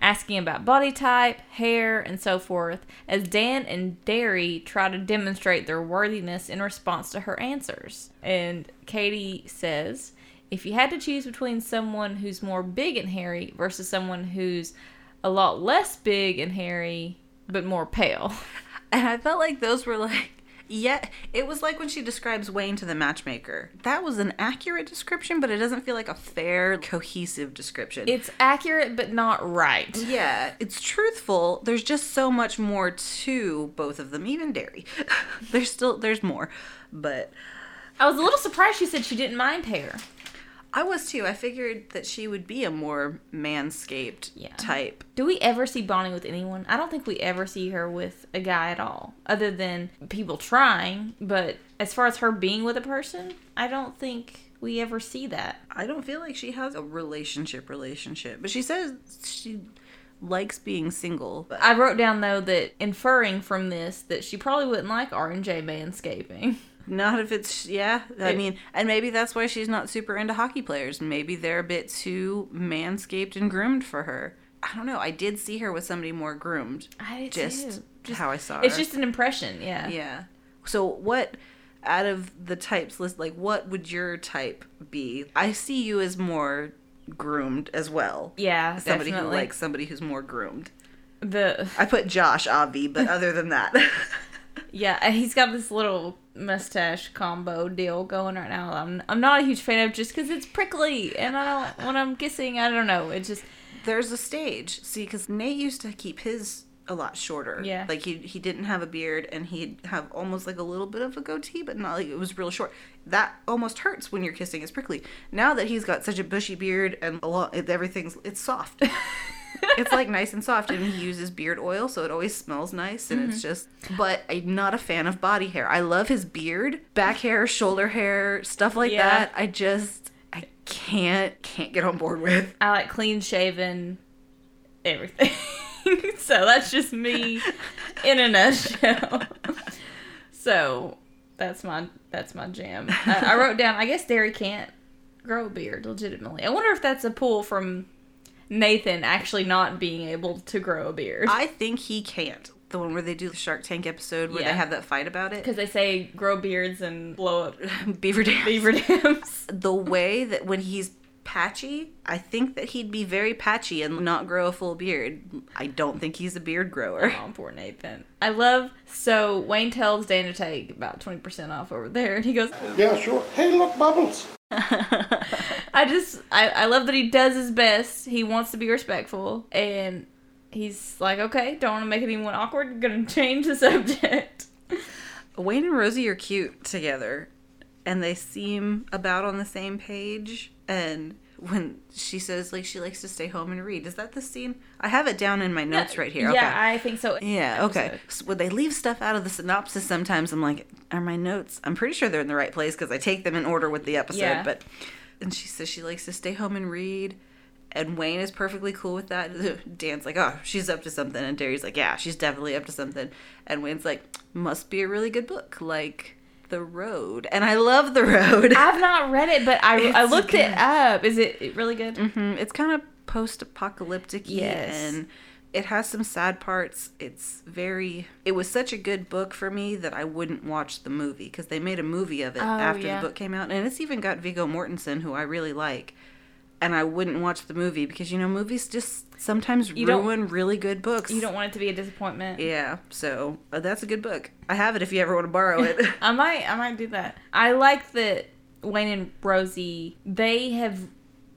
asking about body type, hair, and so forth, as Dan and Darry try to demonstrate their worthiness in response to her answers. And Katie says, if you had to choose between someone who's more big and hairy versus someone who's a lot less big and hairy but more pale. And I felt like those were like, yeah, it was like when she describes Wayne to the matchmaker. That was an accurate description, but it doesn't feel like a fair, cohesive description. It's accurate but not right. yeah, it's truthful. There's just so much more to both of them, even Darry. there's still there's more, but I was a little surprised she said she didn't mind hair. I was too. I figured that she would be a more manscaped type. Do we ever see Bonnie with anyone? I don't think we ever see her with a guy at all, other than people trying. But as far as her being with a person, I don't think we ever see that. I don't feel like she has a relationship relationship, but she says she likes being single. I wrote down though that inferring from this that she probably wouldn't like R and J manscaping. Not if it's yeah. I It- mean, and maybe that's why she's not super into hockey players. Maybe they're a bit too manscaped and groomed for her. I don't know. I did see her with somebody more groomed. I did just too. how I saw her. It's just an impression, yeah. yeah. So what out of the types list like what would your type be? I see you as more groomed as well. Yeah, Somebody definitely. who likes somebody who's more groomed. The I put Josh Avi, but other than that. Yeah, he's got this little mustache combo deal going right now. I'm I'm not a huge fan of just because it's prickly, and I don't when I'm kissing, I don't know. It just There's a stage. See, because Nate used to keep his a lot shorter. Yeah. Like he he didn't have a beard and he'd have almost like a little bit of a goatee, but not like it was real short. That almost hurts when you're kissing. It's prickly. Now that he's got such a bushy beard and a lot, everything's it's soft. it's like nice and soft, and he uses beard oil, so it always smells nice. And it's Mhm. just. But I'm not a fan of body hair. I love his beard, back hair, shoulder hair, stuff like Yeah. that. I just I can't can't get on board with. I like clean shaven, everything. so that's just me in a nutshell. so that's my that's my jam. Uh, I wrote down. I guess Darry can't grow a beard legitimately. I wonder if that's a pull from Nathan actually not being able to grow a beard. I think he can't. The one where they do the Shark Tank episode where Yeah. they have that fight about it. Because they say grow beards and blow up beaver dams. Beaver dams. the way that when he's patchy, I think that he'd be very patchy and not grow a full beard. I don't think he's a beard grower. Oh, poor Nathan. I love. So Wayne tells Dan to take about twenty percent off over there, and he goes, Yeah, sure. Hey, look, Bubbles. I just I, I love that he does his best. He wants to be respectful and he's like, Okay, don't wanna make anyone awkward, I'm gonna change the subject. Wayne and Rosie are cute together, and they seem about on the same page. And when she says like she likes to stay home and read, is that the scene? I have it down in my notes right here. Yeah, okay. I think so. Yeah, okay. So when they leave stuff out of the synopsis, sometimes I'm like, are my notes? I'm pretty sure they're in the right place because I take them in order with the episode. Yeah. But and she says she likes to stay home and read, and Wayne is perfectly cool with that. Dan's like, oh, she's up to something, and Darry's like, yeah, she's definitely up to something, and Wayne's like, must be a really good book, like The Road, and I love The Road. I've not read it, but I, I looked it up. Is it really good? hmm It's kind of post-apocalyptic, Yes. and it has some sad parts. It's very. It was such a good book for me that I wouldn't watch the movie because they made a movie of it Oh, after yeah. the book came out, and it's even got Viggo Mortensen, who I really like. And I wouldn't watch the movie because you know movies just sometimes You ruin really good books. You don't want it to be a disappointment. Yeah, so uh, that's a good book. I have it if you ever want to borrow it. I might I might do that. I like that Wayne and Rosie they have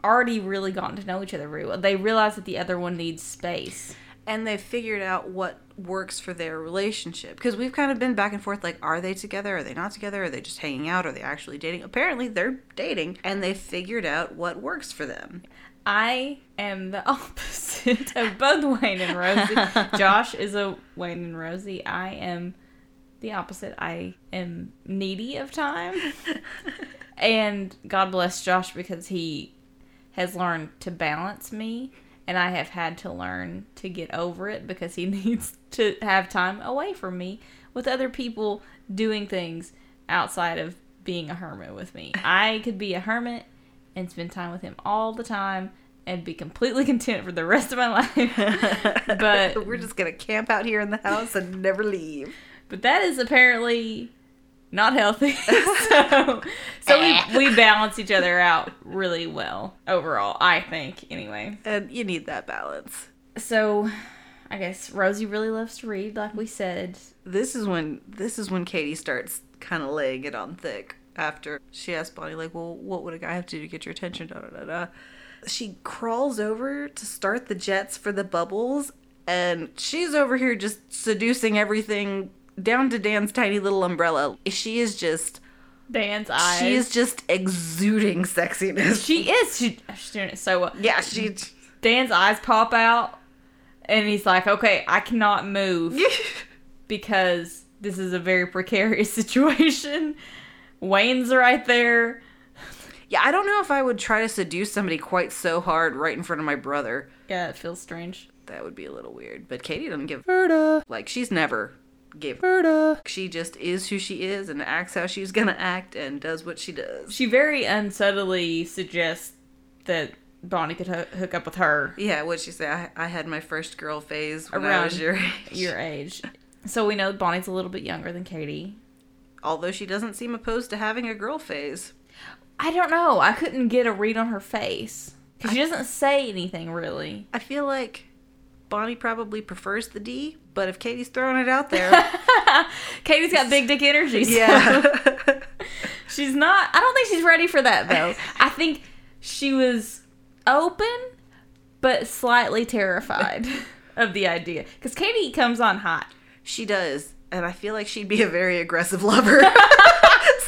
already really gotten to know each other very well. They realize that the other one needs space. And they've figured out what works for their relationship because we've kind of been back and forth like are they together are they not together are they just hanging out are they actually dating apparently they're dating and they've figured out what works for them I am the opposite of both Wayne and Rosie. Josh is a Wayne and Rosie. I am the opposite. I am needy of time. and God bless Josh because he has learned to balance me and I have had to learn to get over it because he needs to have time away from me with other people doing things outside of being a hermit with me. I could be a hermit and spend time with him all the time and be completely content for the rest of my life. but we're just gonna camp out here in the house and never leave. But that is apparently not healthy. so so we, eh. we balance each other out really well overall, I think, anyway. and you need that balance So I guess Rosie really loves to read, like we said. this is when this is when katie starts kind of laying it on thick after she asked bonnie like well what would a guy have to do to get your attention da, da, da, da. she crawls over to start the jets for the bubbles and she's over here just seducing everything down to dan's tiny little umbrella she is just Dan's eyes. she is just exuding sexiness She is. She, she's doing it so well. yeah she Dan's eyes pop out, and he's like, "Okay, I cannot move because this is a very precarious situation." Wayne's right there. yeah i don't know if i would try to seduce somebody quite so hard right in front of my brother Yeah, it feels strange. that would be a little weird. But Katie doesn't give Ferda. like she's never gave Ferda. She just is who she is and acts how she's gonna act and does what she does. She very unsubtly suggests that Bonnie could hoo- hook up with her Yeah, what'd she say? I, I had my first girl phase when I around was your age. your age. So we know Bonnie's a little bit younger than Katie. Although she doesn't seem opposed to having a girl phase. I don't know. I couldn't get a read on her face because she doesn't say anything really. I feel like Bonnie probably prefers the D, but if Katie's throwing it out there, Katie's got big dick energy. So yeah. she's not. I don't think she's ready for that though. I think she was open, but slightly terrified. of the idea because Katie comes on hot. She does, and I feel like she'd be a very aggressive lover.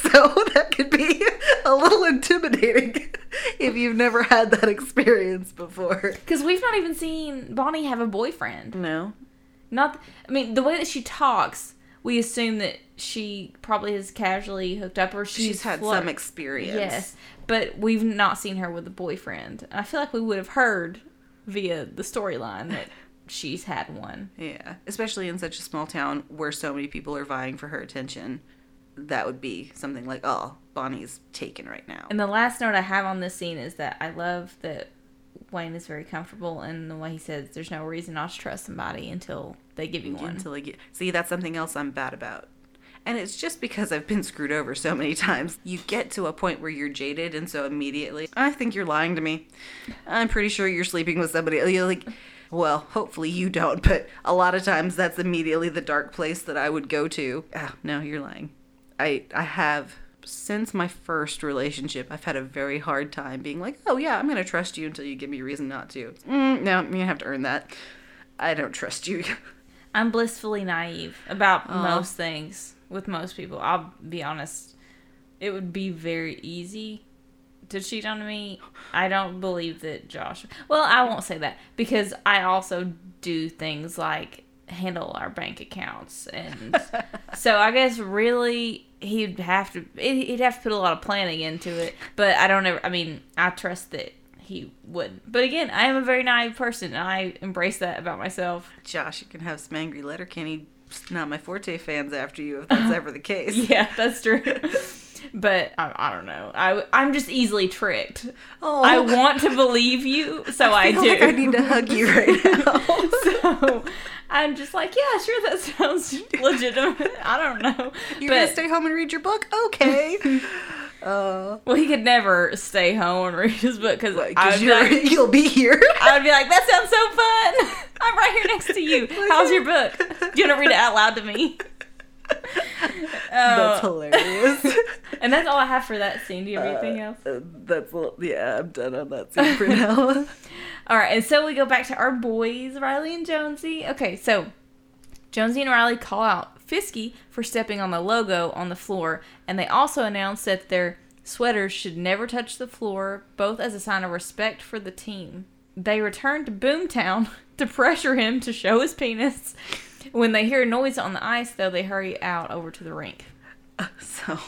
so that could be a little intimidating if you've never had that experience before. Because we've not even seen Bonnie have a boyfriend. No. Not, I mean, the way that she talks, we assume that she probably has casually hooked up or she's, She's had flirt- some experience. Yes, but we've not seen her with a boyfriend. And I feel like we would have heard via the storyline that she's had one. Yeah, especially in such a small town where so many people are vying for her attention. That would be something like, oh, Bonnie's taken right now. And the last note I have on this scene is that I love that Wayne is very comfortable in the way he says there's no reason not to trust somebody until they give you one. Until I get see, that's something else I'm bad about. And it's just because I've been screwed over so many times. You get to a point where you're jaded, and so immediately, I think you're lying to me. I'm pretty sure you're sleeping with somebody. You're like, well, hopefully you don't, but a lot of times that's immediately the dark place that I would go to. Ah, no, you're lying. I I have since my first relationship, I've had a very hard time being like, oh yeah, I'm gonna trust you until you give me a reason not to. Mm, no, you have to earn that. I don't trust you. I'm blissfully naive about Aw. most things with most people. I'll be honest. It would be very easy to cheat on me. I don't believe that Josh. Well, I won't say that because I also do things like handle our bank accounts and so I guess really he'd have to he'd have to put a lot of planning into it. But I don't ever I mean, I trust that he wouldn't. But again, I am a very naive person and I embrace that about myself. Josh, you can have some angry Letterkenny not my forte fans after you if that's ever the case. Yeah, that's true. but I, I don't know. I I'm just easily tricked. Oh. I want to believe you, so I, feel do. like I need to hug you right now. so I'm just like, yeah, sure, that sounds legitimate. I don't know. You're but gonna stay home and read your book? Okay. uh, well, he could never stay home and read his book because you're you'll be here. I would be like, that sounds so fun. I'm right here next to you. How's your book? Do you want to read it out loud to me? That's Uh, hilarious. and that's all I have for that scene. Do you have anything else? Uh, that's yeah. I'm done on that scene for now. All right, and so we go back to our boys, Riley and Jonesy. Okay, so Jonesy and Riley call out Fisky for stepping on the logo on the floor, and they also announce that their sweaters should never touch the floor, both as a sign of respect for the team. They return to Boomtown to pressure him to show his penis. When they hear a noise on the ice, though, they hurry out over to the rink. Uh, so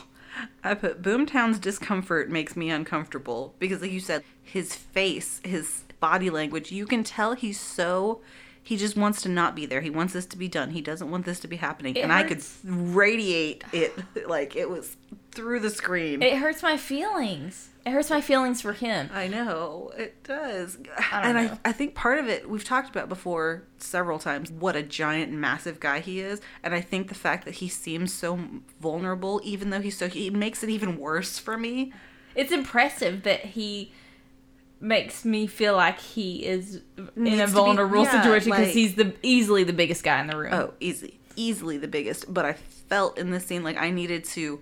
I put Boomtown's discomfort makes me uncomfortable because, like you said, his face, his body language, you can tell he's so. He just wants to not be there. He wants this to be done. He doesn't want this to be happening. It and I could radiate it like it was through the screen. It hurts my feelings. It hurts my feelings for him. I know it does, I and know. I I think part of it we've talked about before several times what a giant, massive guy he is, and I think the fact that he seems so vulnerable, even though he's so he makes it even worse for me. It's impressive that he makes me feel like he is in Needs a to be- vulnerable yeah, situation because like- he's the easily the biggest guy in the room. Oh, easy, easily the biggest. But I felt in this scene like I needed to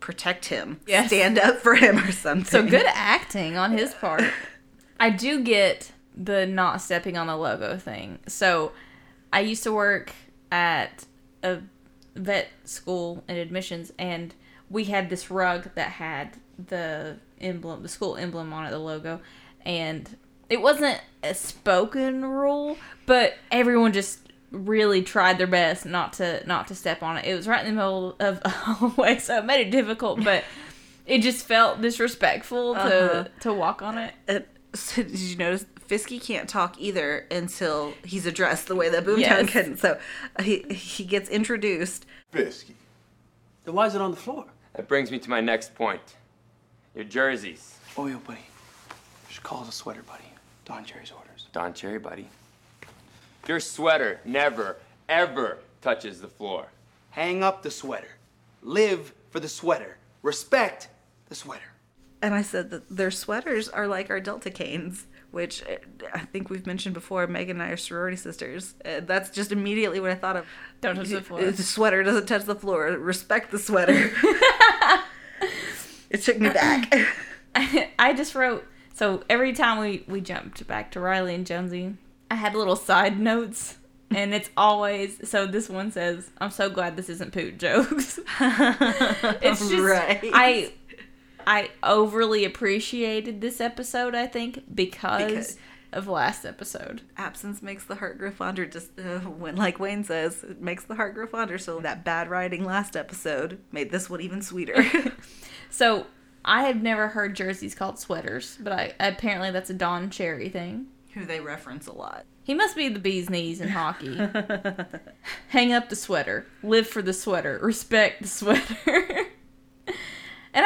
protect him, Yes. stand up for him or something. So good acting on his part. I do get the not stepping on the logo thing. So I used to work at a vet school in admissions and we had this rug that had the emblem, the school emblem on it, the logo, and it wasn't a spoken rule, but everyone just really tried their best not to not to step on it. It was right in the middle of a hallway, so it made it difficult, but it just felt disrespectful to Uh-huh. to walk on it. And so did you notice Fisky can't talk either until he's addressed the way that Boomtown Yes. can? So he he gets introduced. Fisky. Then why is it on the floor? That brings me to my next point. Your jerseys. Oh, yo, buddy. You should call it a sweater, buddy. Don Cherry's orders. Don Cherry, buddy. Your sweater never, ever touches the floor. Hang up the sweater. Live for the sweater. Respect the sweater. And I said that their sweaters are like our Delta canes, which uh, I think we've mentioned before. Megan and I are sorority sisters. Uh, that's just immediately what I thought of. Don't touch the floor. The sweater doesn't touch the floor. Respect the sweater. it took me back. I just wrote so every time we we jumped back to Riley and Jonesy, I had little side notes, and it's always so. This one says, "I'm so glad this isn't poot jokes." it's just Right. I I overly appreciated this episode. I think because, Because- of last episode. Absence makes the heart grow fonder. Just uh, when, like Wayne says, it makes the heart grow fonder. So that bad writing last episode made this one even sweeter. So I have never heard jerseys called sweaters, but I apparently that's a Don Cherry thing. Who they reference a lot. He must be the bee's knees in hockey. Hang up the sweater. Live for the sweater. Respect the sweater. and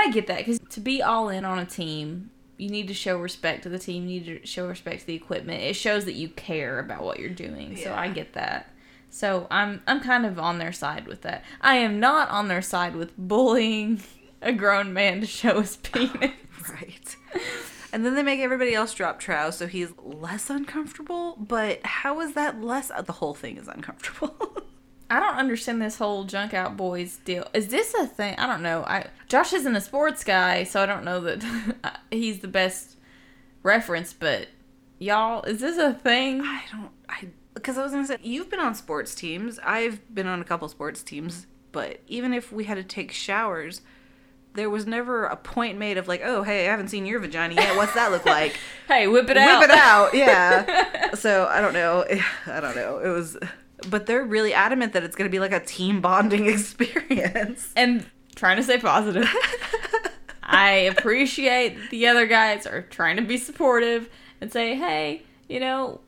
I get that because to be all in on a team, you need to show respect to the team. You need to show respect to the equipment. It shows that you care about what you're doing. So I get that. So I'm I'm kind of on their side with that. I am not on their side with bullying a grown man to show his penis. Right. And then they make everybody else drop trow, so he's less uncomfortable. But how is that less? Uh, the whole thing is uncomfortable. I don't understand this whole junk out boys deal. Is this a thing? I don't know. I Josh isn't a sports guy, so I don't know that he's the best reference. But y'all, is this a thing? I don't. I because I was gonna say you've been on sports teams. I've been on a couple sports teams, but even if we had to take showers, there was never a point made of like, oh hey, I haven't seen your vagina yet. What's that look like? Hey, whip it out. Whip it out. Yeah. so I don't know. I don't know. It was. But they're really adamant that it's going to be like a team bonding experience. and trying to stay positive. I appreciate the other guys are trying to be supportive and say, hey, you know,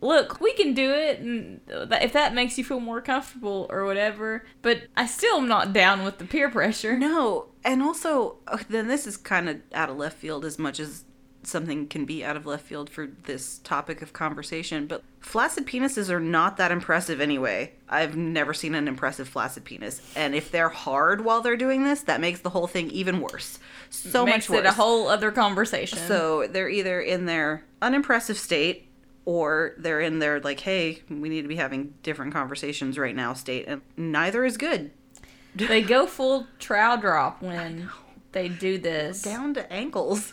look, we can do it, and if that makes you feel more comfortable or whatever. But I still am not down with the peer pressure. No, and also uh, then this is kind of out of left field as much as something can be out of left field for this topic of conversation. But flaccid penises are not that impressive anyway. I've never seen an impressive flaccid penis, and if they're hard while they're doing this, that makes the whole thing even worse. So Makes much it worse. a whole other conversation. So they're either in their unimpressive state or they're in their like, hey, we need to be having different conversations right now state, and neither is good. They go full trow drop when they do this. Down to ankles.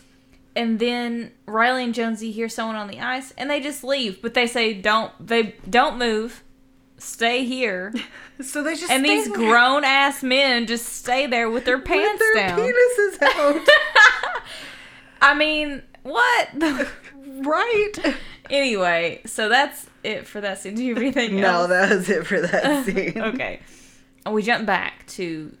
And then Riley and Jonesy hear someone on the ice and they just leave, but they say don't they don't move. Stay here. So they just And these grown ass men just stay there with their pants their down. penises out. I mean, what? right. Anyway, so that's it for that scene. Do you have anything No, else? that was it for that scene. okay. We jump back to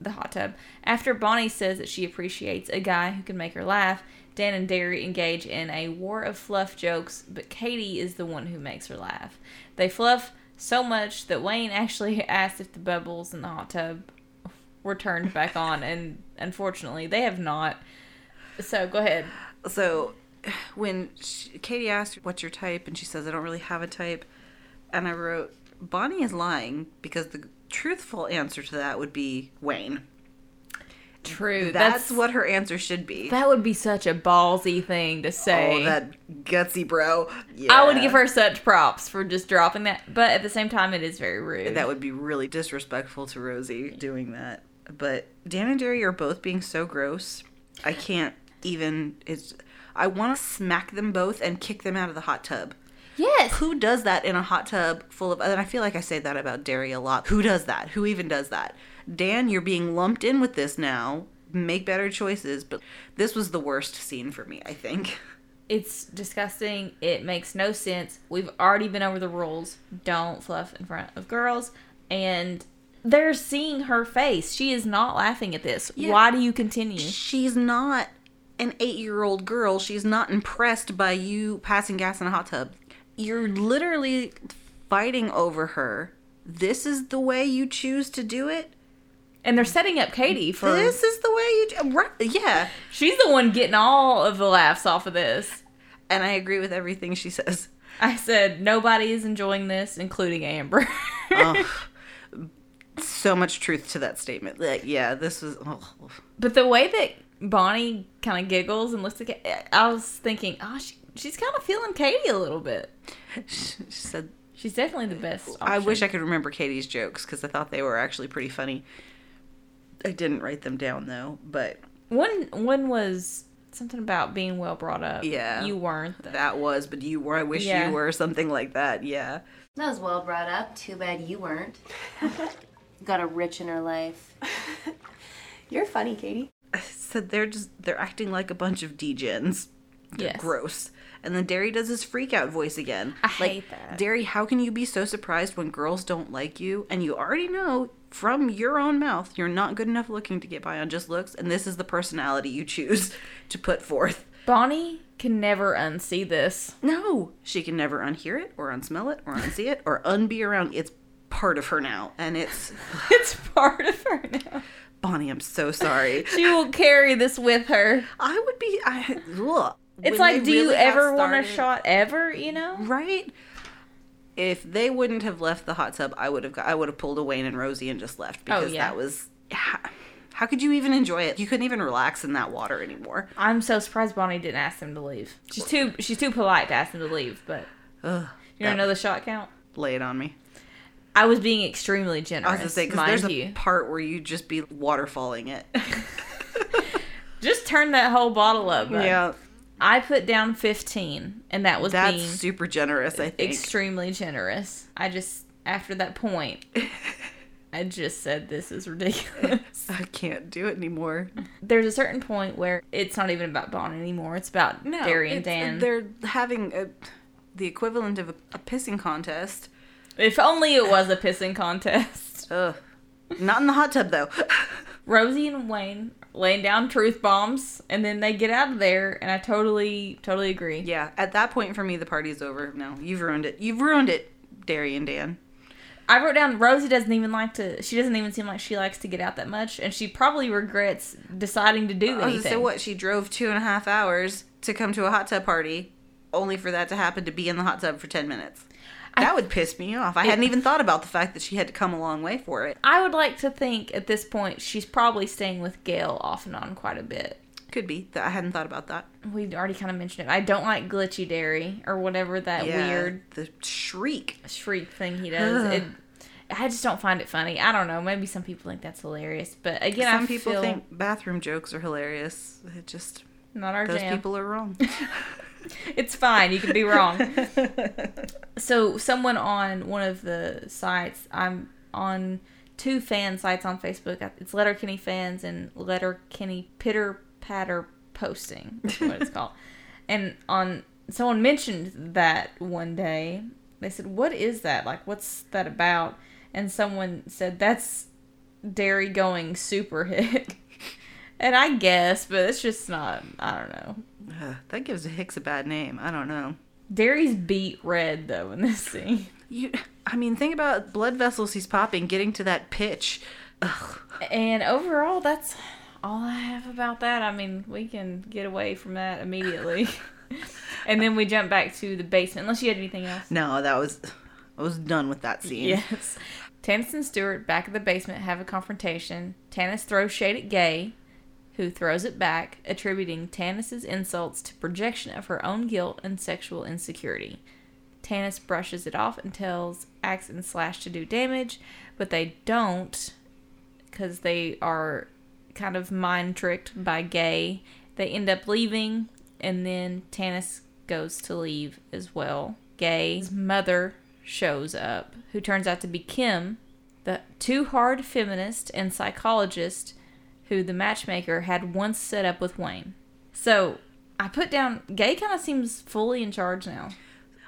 the hot tub. After Bonnie says that she appreciates a guy who can make her laugh, Dan and Darry engage in a war of fluff jokes, but Katie is the one who makes her laugh. They fluff so much that Wayne actually asked if the bubbles in the hot tub were turned back on, and unfortunately, they have not. So go ahead. So when she, Katie asked, What's your type? and she says, I don't really have a type. And I wrote, Bonnie is lying because the truthful answer to that would be Wayne. True. That's, what her answer should be. That would be such a ballsy thing to say. Oh, that gutsy bro. Yeah. I would give her such props for just dropping that, but at the same time, it is very rude. That would be really disrespectful to Rosie doing that. But Dan and Darry are both being so gross. I can't even. It's. I want to smack them both and kick them out of the hot tub. Yes. Who does that in a hot tub full of? And I feel like I say that about Darry a lot. Who does that? Who even does that? Dan, you're being lumped in with this now. Make better choices. But this was the worst scene for me. I think. It's disgusting. It makes no sense. We've already been over the rules. Don't fluff in front of girls. And they're seeing her face. She is not laughing at this. Yeah. Why do you continue? She's not an eight-year-old girl. She's not impressed by you passing gas in a hot tub. You're literally fighting over her. This is the way you choose to do it. And they're setting up Katie for. This is the way you. Right, yeah. She's the one getting all of the laughs off of this. And I agree with everything she says. I said nobody is enjoying this, including Amber. Oh, so much truth to that statement. Like, yeah, this was. Oh. But the way that Bonnie kind of giggles and looks at Katie, I was thinking, oh, she, she's kind of feeling Katie a little bit. She said, She's definitely the best. I wish. I could remember Katie's jokes because I thought they were actually pretty funny. I didn't write them down though, but One one was something about being well brought up. Yeah. you weren't. That was, but you were. I wish Yeah. you were. Something like that. Yeah. That was well brought up. Too bad you weren't. Got a rich in her life. You're funny, Katie. So they're just they're acting like a bunch of degens. They're Yes. gross. And then Darry does his freak out voice again. I like, hate that. Darry, how can you be so surprised when girls don't like you and you already know from your own mouth you're not good enough looking to get by on just looks and this is the personality you choose to put forth. Bonnie can never unsee this. No, she can never unhear it or unsmell it or unsee it or unbe around. It's part of her now and it's it's part of her now. Bonnie, I'm so sorry. She will carry this with her. I would be I ugh. It's like, do you really got ever want a shot ever? You know, right? If they wouldn't have left the hot tub, I would have I would have pulled a Wayne and Rosie and just left Oh, because yeah. that was how, could you even enjoy it? You couldn't even relax in that water anymore. I'm so surprised Bonnie didn't ask them to leave. She's too she's too polite to ask them to leave. But Ugh, you don't know the shot count. Lay it on me. I was being extremely generous. I was gonna say because there's a part where you just be waterfalling it. Just turn that whole bottle up. bud. Yeah. I put down 15, and that was That's being super generous. I think. extremely generous. I just after that point, I just said this is ridiculous. I can't do it anymore. There's a certain point where it's not even about Bonnie anymore. It's about No, Darry and uh, Dan. They're having a, the equivalent of a, a pissing contest. If only it was a pissing contest. Ugh. Not in the hot tub though. Rosie and Wayne laying down truth bombs, and then they get out of there, and I totally, totally agree. Yeah, at that point for me, the party's over. No, you've ruined it. You've ruined it, Darry and Dan. I wrote down Rosie doesn't even like to. She doesn't even seem like she likes to get out that much, and she probably regrets deciding to do I anything. say what? She drove two and a half hours to come to a hot tub party, only for that to happen to be in the hot tub for ten minutes. That would piss me off. I hadn't even thought about the fact that she had to come a long way for it. I would like to think at this point she's probably staying with Gail off and on quite a bit. Could be. I hadn't thought about that. We already kind of mentioned it. I don't like glitchy Darry or whatever that Yeah, weird the shriek shriek thing he does. It, I just don't find it funny. I don't know. Maybe some people think that's hilarious, but again, Some I people think bathroom jokes are hilarious. It just not our those jam. people are wrong. it's fine. You can be wrong. so someone on one of the sites, I'm on two fan sites on Facebook. It's Letterkenny fans and Letterkenny Pitter Patter Posting. Is what it's called. And on someone mentioned that one day. They said, "What is that? Like, what's that about?" And someone said, "That's Darry going super hick." and I guess, but it's just not. I don't know. Ugh, that gives a Hicks a bad name. I don't know. Darry's beat red though in this scene. You, I mean, think about blood vessels he's popping, getting to that pitch. Ugh. And overall, that's all I have about that. I mean, we can get away from that immediately. and then we jump back to the basement, unless you had anything else. No, that was. I was done with that scene. Yes. Tanis and Stewart back at the basement have a confrontation. Tanis throws shade at Gae, who throws it back, attributing Tanis's insults to projection of her own guilt and sexual insecurity. Tanis brushes it off and tells Axe and Slash to do damage, but they don't because they are kind of mind tricked by Gae. They end up leaving, and then Tanis goes to leave as well. Gae's mother shows up, who turns out to be Kim, the too hard feminist and psychologist who the matchmaker had once set up with Wayne. So I put down Gae kind of seems fully in charge now.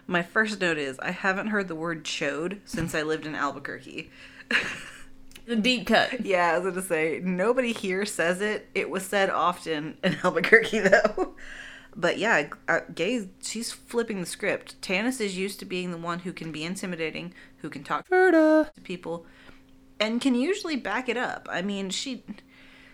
My first note is I haven't heard the word chode since I lived in Albuquerque. The deep cut. Yeah, I was gonna say nobody here says it. It was said often in Albuquerque though. But yeah, uh, Gae, she's flipping the script. Tanis is used to being the one who can be intimidating, who can talk to people, and can usually back it up. I mean, she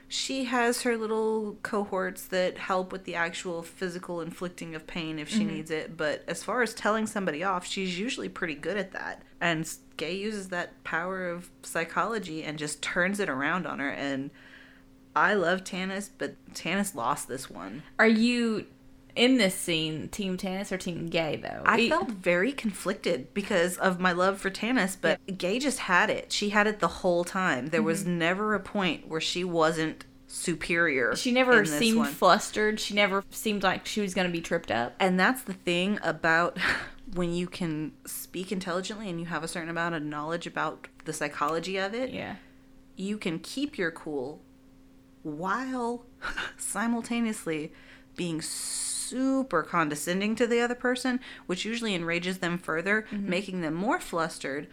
she has her little cohorts that help with the actual physical inflicting of pain if she Mhm. needs it. But as far as telling somebody off, she's usually pretty good at that. And Gae uses that power of psychology and just turns it around on her. And I love Tanis, but Tanis lost this one. Are you in this scene Team Tanis or Team Gae though? I felt very conflicted because of my love for Tanis, but Gae just had it. She had it the whole time. There was Mhm. never a point where she wasn't superior. She never seemed one. flustered. She never seemed like she was going to be tripped up. And that's the thing about when you can speak intelligently and you have a certain amount of knowledge about the psychology of it. Yeah. You can keep your cool while simultaneously being super condescending to the other person, which usually enrages them further, Mhm. making them more flustered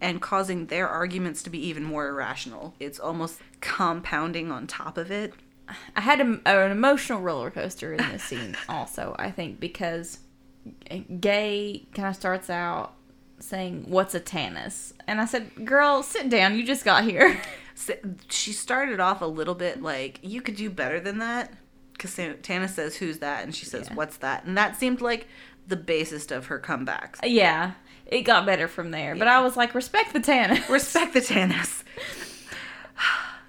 and causing their arguments to be even more irrational. It's almost compounding on top of it. I had a, an emotional roller coaster in this scene also, I think, because Gae kind of starts out saying, What's a Tanis? And I said, Girl, sit down. You just got here. She started off a little bit like, You could do better than that. Because Tana says, Who's that? And she says, What's that? And that seemed like the basis of her comebacks. yeah, it got better from there. But I was like, Respect the Tanis. Respect the Tanis.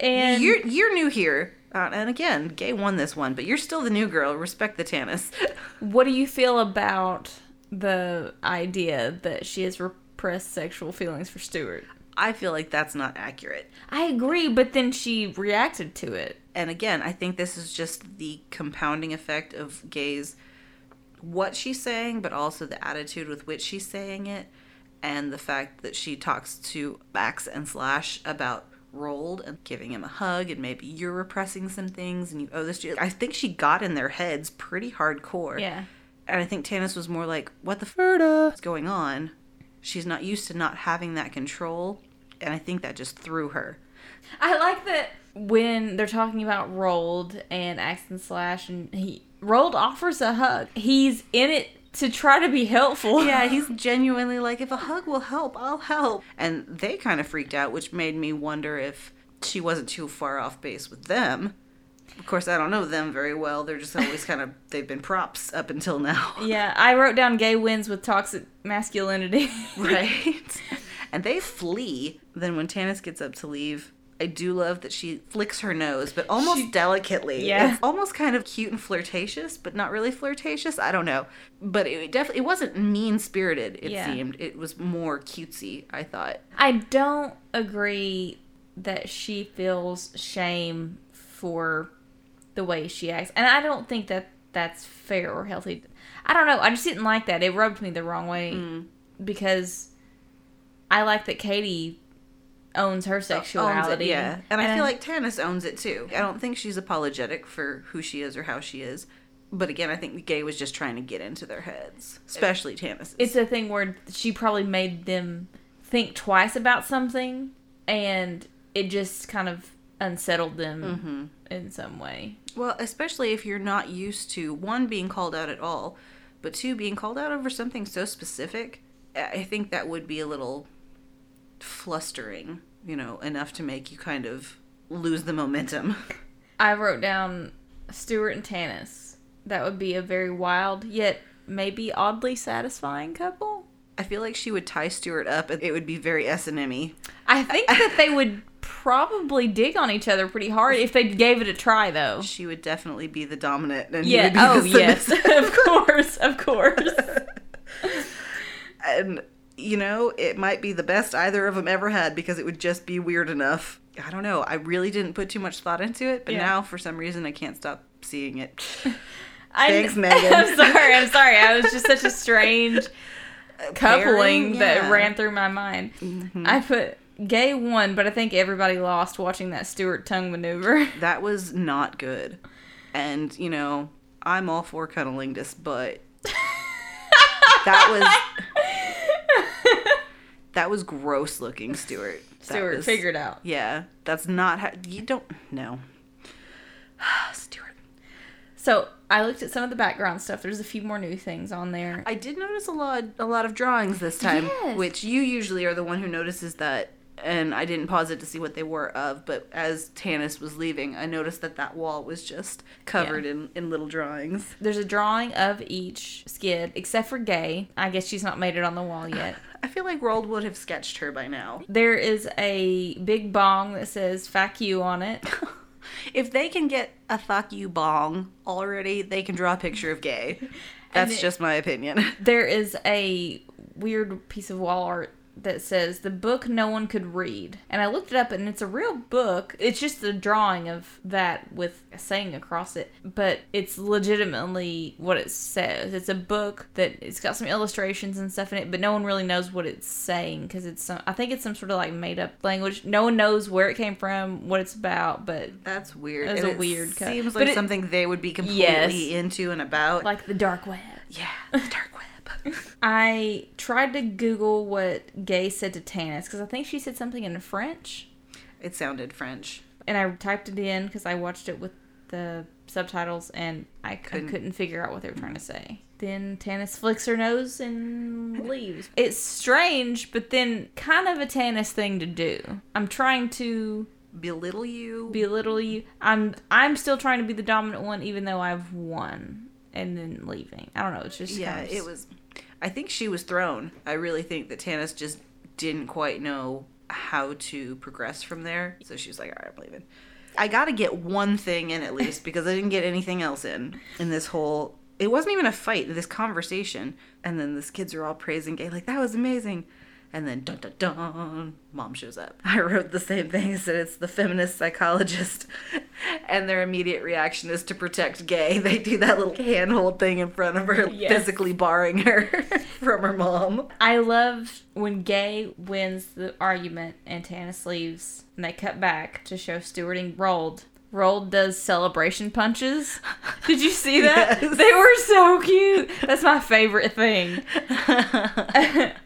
And you're you're new here, uh, and again, Gae won this one, but you're still the new girl. Respect the Tanis. What do you feel about the idea that she has repressed sexual feelings for Stewart? I feel like that's not accurate. I agree, but then she reacted to it. And again, I think this is just the compounding effect of Gae's what she's saying, but also the attitude with which she's saying it, and the fact that she talks to Axe and Slash about Roald and giving him a hug, and maybe you're repressing some things and you owe this to I think she got in their heads pretty hardcore. Yeah. And I think Tanis was more like, what the f is going on? She's not used to not having that control, and I think that just threw her. I like that when they're talking about Roald and Axe and Slash, and he Roald offers a hug. He's in it to try to be helpful. Yeah, he's genuinely like, if a hug will help, I'll help. And they kind of freaked out, which made me wonder if she wasn't too far off base with them. Of course, I don't know them very well. They're just always kind of, they've been props up until now. Yeah, I wrote down Gae wins with toxic masculinity. right? And they flee. Then when Tanis gets up to leave, I do love that she flicks her nose, but almost delicately. Yeah. It's almost kind of cute and flirtatious, but not really flirtatious. I don't know. But it definitely it wasn't mean spirited, it Yeah. seemed. It was more cutesy, I thought. I don't agree that she feels shame for the way she acts. And I don't think that that's fair or healthy. I don't know. I just didn't like that. It rubbed me the wrong way Mm. because I like that Katie owns her Owns it, sexuality. yeah. And I feel like Tanis owns it too. I don't think she's apologetic for who she is or how she is. But again, I think Gae was just trying to get into their heads, especially Tanis. it's a thing where she probably made them think twice about something and it just kind of unsettled them Mhm. in some way. Well, especially if you're not used to one being called out at all, but two being called out over something so specific. I think that would be a little flustering, you know, enough to make you kind of lose the momentum. I wrote down Stewart and Tanis. That would be a very wild yet maybe oddly satisfying couple. I feel like she would tie Stewart up and it would be very S and M I think that they would probably dig on each other pretty hard if they gave it a try though. She would definitely be the dominant and he Yeah, would be oh the yes. of course, of course. and you know, it might be the best either of them ever had because it would just be weird enough. I don't know. I really didn't put too much thought into it, but Yeah. now for some reason I can't stop seeing it. I- Thanks, Megan. I'm sorry. I'm sorry. I was just such a strange coupling Pairing, that ran through my mind. Mm-hmm. I put Gae one, but I think everybody lost watching that Stewart tongue maneuver. That was not good. And, you know, I'm all for cunnilingus, but that was that was gross looking, Stewart. Stewart, was- figure it out. Yeah, that's not how you don't know. Stewart. So I looked at some of the background stuff. There's a few more new things on there. I did notice a lot a lot of drawings this time, Yes. which you usually are the one who notices that and I didn't pause it to see what they were of, but as Tanis was leaving, I noticed that that wall was just covered in, in little drawings. There's a drawing of each skid, except for Gae. I guess she's not made it on the wall yet. I feel like Roald would have sketched her by now. There is a big bong that says "fuck you" on it. If they can get a fuck you bong already, they can draw a picture of Gae. That's it- just my opinion. There is a weird piece of wall art that says the book no one could read. And I looked it up and it's a real book. It's just a drawing of that with a saying across it, but it's legitimately what it says. It's a book that it's got some illustrations and stuff in it, but no one really knows what it's saying because it's some, I think it's some sort of like made up language. No one knows where it came from, what it's about, but That's weird. It's a it weird cut. Seems But like it- something they would be completely Yes. into and about. like the dark web. Yeah, the dark web. I tried to Google what Gae said to Tanis because I think she said something in French. It sounded French. and I typed it in because I watched it with the subtitles, and I, Couldn't- I couldn't figure out what they were trying to say. Then Tanis flicks her nose and leaves. It's strange, but then kind of a Tanis thing to do. I'm trying to belittle you, belittle you. I'm I'm still trying to be the dominant one, even though I've won, and then leaving. I don't know. It's just yeah, kind of- it was. I think she was thrown. I really think that Tanis just didn't quite know how to progress from there. So she was like, all right, I'm leaving. I got to get one thing in at least because I didn't get anything else in in this whole. It wasn't even a fight. This conversation, and then these kids are all praising Gae like that was amazing, and then dun dun dun, mom shows up. I wrote the same thing. Said it's the feminist psychologist, and their immediate reaction is to protect Gae. They do that little handhold thing in front of her, Yes. physically barring her from her mom. I love when Gae wins the argument and Tanis leaves, and they cut back to show stewarding Rolled. Roald does celebration punches. Did you see that? Yes. They were so cute. That's my favorite thing.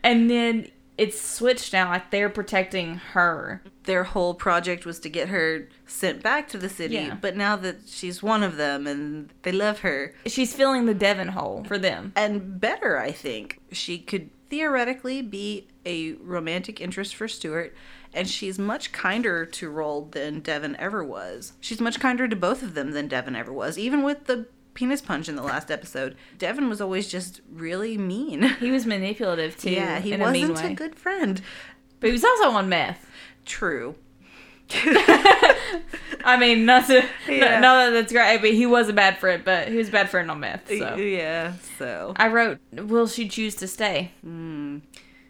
and then it's switched now, like they're protecting her. Their whole project was to get her sent back to the city, Yeah. but now that she's one of them and they love her, She's filling the Devon hole for them. and better, I think. She could theoretically be a romantic interest for Stewart, and she's much kinder to Roald than Devon ever was. She's much kinder to both of them than Devon ever was, even with the penis punch in the last episode. Devon was always just really mean. He was manipulative too. yeah, he wasn't a, way. good friend. But he was also on meth. True. I mean, not to, Yeah. no, that's great. But he was a bad friend, but he was a bad friend on meth. So Yeah, so. I wrote, "Will she choose to stay?" Hmm.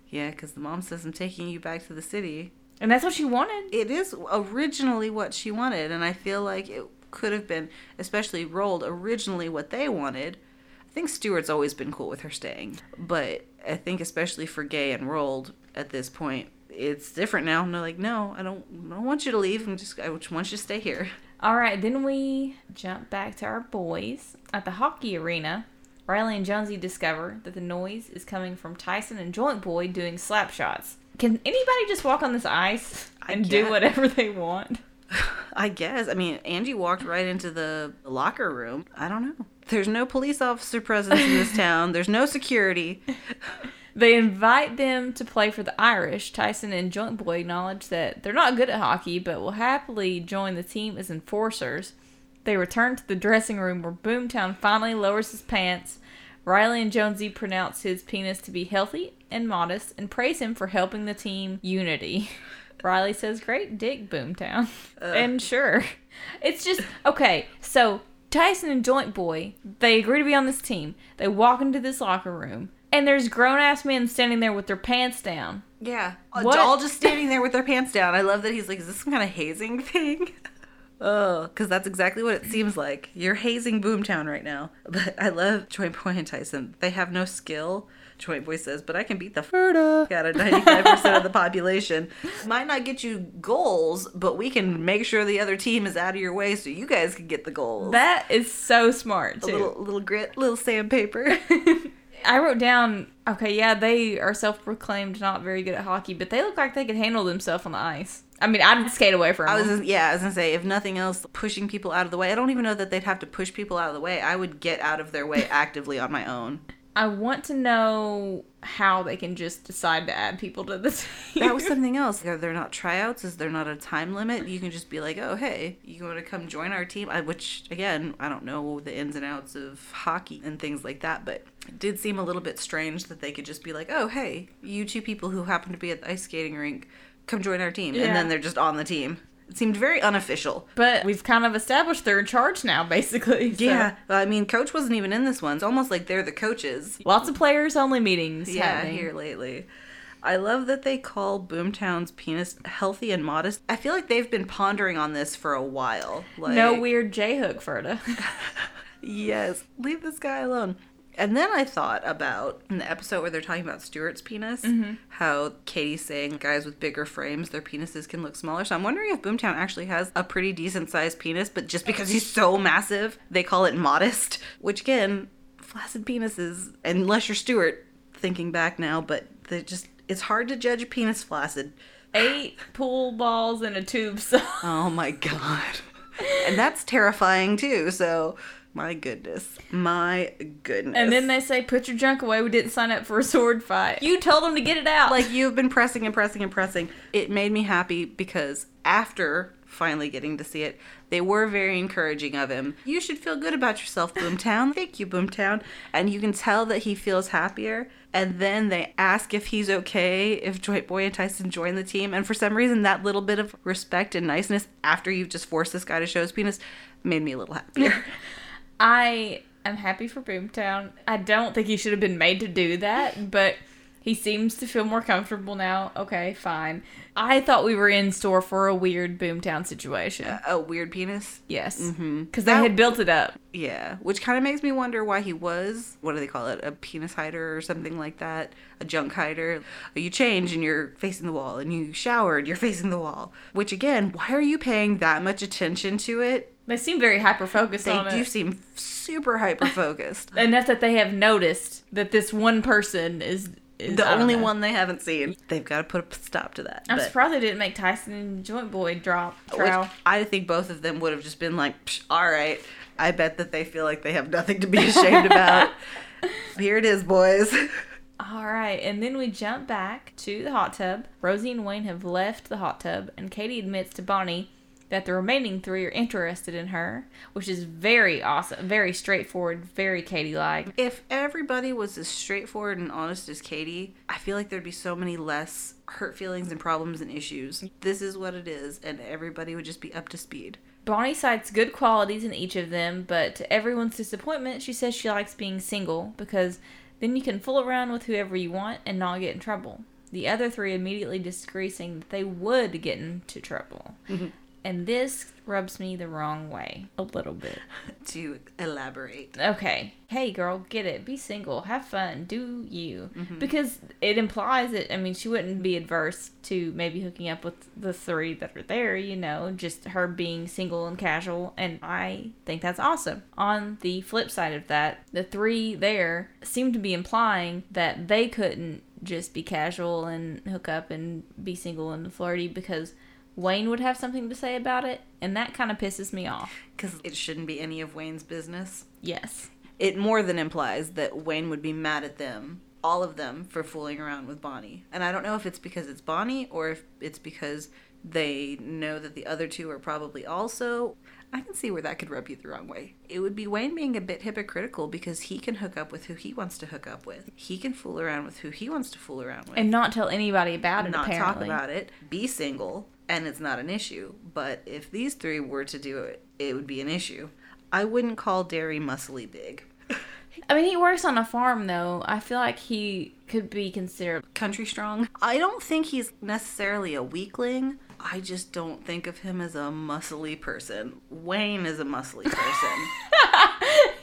Yeah, because the mom says, I'm taking you back to the city. And that's what she wanted. It is originally what she wanted, and I feel like it could have been, especially Roald, originally what they wanted. I think Stewart's always been cool with her staying, but I think especially for Gae and Roald at this point, it's different now. And they're like, no, I don't, I don't want you to leave. I'm just, I just want you to stay here. All right, then we jump back to our boys at the hockey arena. Riley and Jonesy discover that the noise is coming from Tyson and Joint Boy doing slap shots. Can anybody just walk on this ice and do whatever they want? I guess. I mean, Angie walked right into the locker room. I don't know. There's no police officer presence in this town. There's no security. They invite them to play for the Irish. Tyson and Joint Boy acknowledge that they're not good at hockey, but will happily join the team as enforcers. They return to the dressing room where Boomtown finally lowers his pants. Riley and Jonesy pronounce his penis to be healthy and modest and praise him for helping the team unity. Riley says, Great dick, Boomtown. and sure. It's just, okay, so Tyson and Joint Boy, they agree to be on this team. They walk into this locker room, and there's grown ass men standing there with their pants down. Yeah. Uh, what? All just standing there with their pants down. I love that he's like, is this some kind of hazing thing? Oh, because that's exactly what it seems like. You're hazing Boomtown right now. But I love Joint Boy and Tyson. They have no skill. Joint Boy says, but I can beat the Ferda out of 95% of the population. Might not get you goals, but we can make sure the other team is out of your way so you guys can get the goals. That is so smart, a little, little grit, little sandpaper. I wrote down, okay, yeah, they are self proclaimed not very good at hockey, but they look like they could handle themselves on the ice. I mean, I'd skate away from I was yeah, I was gonna say if nothing else, pushing people out of the way. I don't even know that they'd have to push people out of the way. I would get out of their way actively on my own. I want to know how they can just decide to add people to the team. That was something else. Are there not tryouts? Is there not a time limit? You can just be like, oh hey, you want to come join our team? I, which again, I don't know the ins and outs of hockey and things like that, but it did seem a little bit strange that they could just be like, oh hey, you two people who happen to be at the ice skating rink, come join our team, Yeah. and then they're just on the team. It seemed very unofficial. But we've kind of established they're in charge now, basically. so- Yeah, I mean, coach wasn't even in this one. It's almost like they're the coaches. Lots of players only meetings. Yeah, happening. here lately. I love that they call Boomtown's penis healthy and modest. I feel like they've been pondering on this for a while. Like, no weird J hook Ferda. yes, leave this guy alone. And then I thought about in the episode where they're talking about Stewart's penis, Mhm. how Katie's saying guys with bigger frames, their penises can look smaller. So I'm wondering if Boomtown actually has a pretty decent sized penis, but just because he's so massive, they call it modest. Which again, flaccid penises, unless you're Stewart, thinking back now, but they just it's hard to judge a penis flaccid. Eight pool balls in a tube. Oh my god. And that's terrifying too. So, my goodness. My goodness. And then they say, "Put your junk away. We didn't sign up for a sword fight. You told them to get it out." like you've been pressing and pressing and pressing. It made me happy because after finally getting to see it, they were very encouraging of him. You should feel good about yourself, Boomtown. Thank you, Boomtown. And you can tell that he feels happier. And then they ask if he's okay if Joint Boy and Tyson join the team. And for some reason, that little bit of respect and niceness after you've just forced this guy to show his penis made me a little happier. I am happy for Boomtown. I don't think he should have been made to do that, but he seems to feel more comfortable now. Okay, fine. I thought we were in store for a weird Boomtown situation. a weird penis? Yes. Mm-hmm. Because they had built it up. Yeah, which kind of makes me wonder why he was, what do they call it, a penis hider or something like that, a junk hider. You change and you're facing the wall, and you showered, you're facing the wall. Which again, why are you paying that much attention to it? They seem very hyper focused They do it. seem super hyper focused. Enough that they have noticed that this one person is the only know. one they haven't seen. They've got to put a stop to that. I'm but- surprised they didn't make Tyson and Joint Boy drop Which trial. I think both of them would have just been like, Psh, all right. I bet that they feel like they have nothing to be ashamed about. Here it is, boys. All right, and then we jump back to the hot tub. Rosie and Wayne have left the hot tub, and Katie admits to Bonnie that the remaining three are interested in her, which is very awesome, very straightforward, very Katie like. If everybody was as straightforward and honest as Katie, I feel like there'd be so many less hurt feelings and problems and issues. This is what it is, and everybody would just be up to speed. Bonnie cites good qualities in each of them, but to everyone's disappointment, she says she likes being single because then you can fool around with whoever you want and not get in trouble. The other three immediately disagree, saying that they would get into trouble. Mm-hmm. And this rubs me the wrong way a little bit. to elaborate. Okay. Hey, girl, get it. Be single. Have fun. Do you. Mhm. Because it implies that, I mean, she wouldn't be adverse to maybe hooking up with the three that are there, you know, just her being single and casual. And I think that's awesome. On the flip side of that, the three there seem to be implying that they couldn't just be casual and hook up and be single and flirty because Wayne would have something to say about it. And that kind of pisses me off. Because it shouldn't be any of Wayne's business. Yes. It more than implies that Wayne would be mad at them, all of them, for fooling around with Bonnie. And I don't know if it's because it's Bonnie or if it's because they know that the other two are probably also. I can see where that could rub you the wrong way. It would be Wayne being a bit hypocritical because he can hook up with who he wants to hook up with. He can fool around with who he wants to fool around with. And not tell anybody about it, not apparently. talk about it, be single, and it's not an issue. But if these three were to do it, it would be an issue. I wouldn't call Darry muscly big. I mean, he works on a farm, though. I feel like he could be considered country strong. I don't think he's necessarily a weakling. I just don't think of him as a muscly person. Wayne is a muscly person.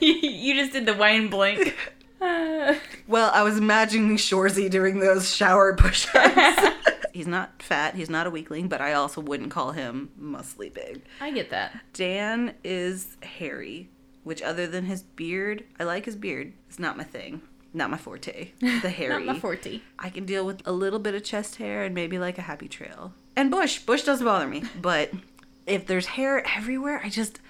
you just did the Wayne blink. well, I was imagining Shoresy doing those shower push-ups. he's not fat, he's not a weakling, but I also wouldn't call him muscly big. I get that. Dan is hairy, which other than his beard, I like his beard. It's not my thing. Not my forte. The hairy. Not my forte. I can deal with a little bit of chest hair and maybe like a happy trail. And bush. Bush doesn't bother me. But if there's hair everywhere, I just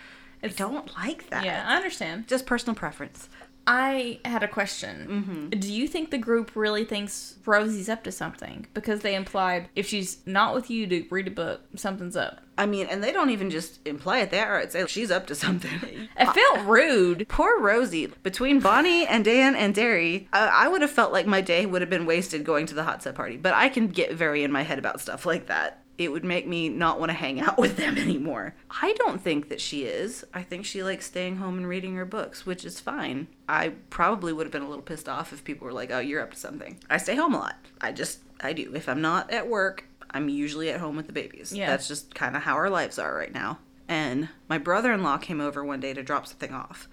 I don't like that. Yeah, I understand. Just personal preference. I had a question. Mm-hmm. Do you think the group really thinks Rosie's up to something? Because they implied if she's not with you to read a book, something's up. I mean, and they don't even just imply it. They outright say she's up to something. It felt rude. Poor Rosie. Between Bonnie and Dan and Darry, I, I would have felt like my day would have been wasted going to the hot set party. But I can get very in my head about stuff like that. It would make me not want to hang out with them anymore. I don't think that she is. I think she likes staying home and reading her books, which is fine. I probably would have been a little pissed off if people were like, oh, you're up to something. I stay home a lot. I just I do. If I'm not at work, I'm usually at home with the babies. Yeah. That's just kind of how our lives are right now. And my brother in law came over one day to drop something off.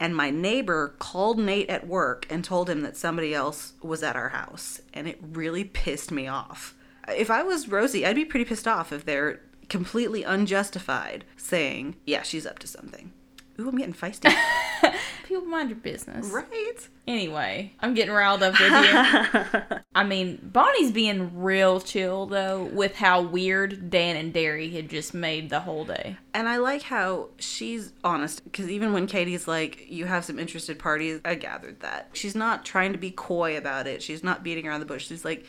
And my neighbor called Nate at work and told him that somebody else was at our house. And it really pissed me off. If I was Rosie, I'd be pretty pissed off if they're completely unjustified saying, yeah, she's up to something. Ooh, I'm getting feisty. People mind your business. Right. Anyway, I'm getting riled up with you. I mean, Bonnie's being real chill though with how weird Dan and Darry had just made the whole day. And I like how she's honest because even when Katie's like, you have some interested parties, I gathered that. She's not trying to be coy about it. She's not beating around the bush. She's like,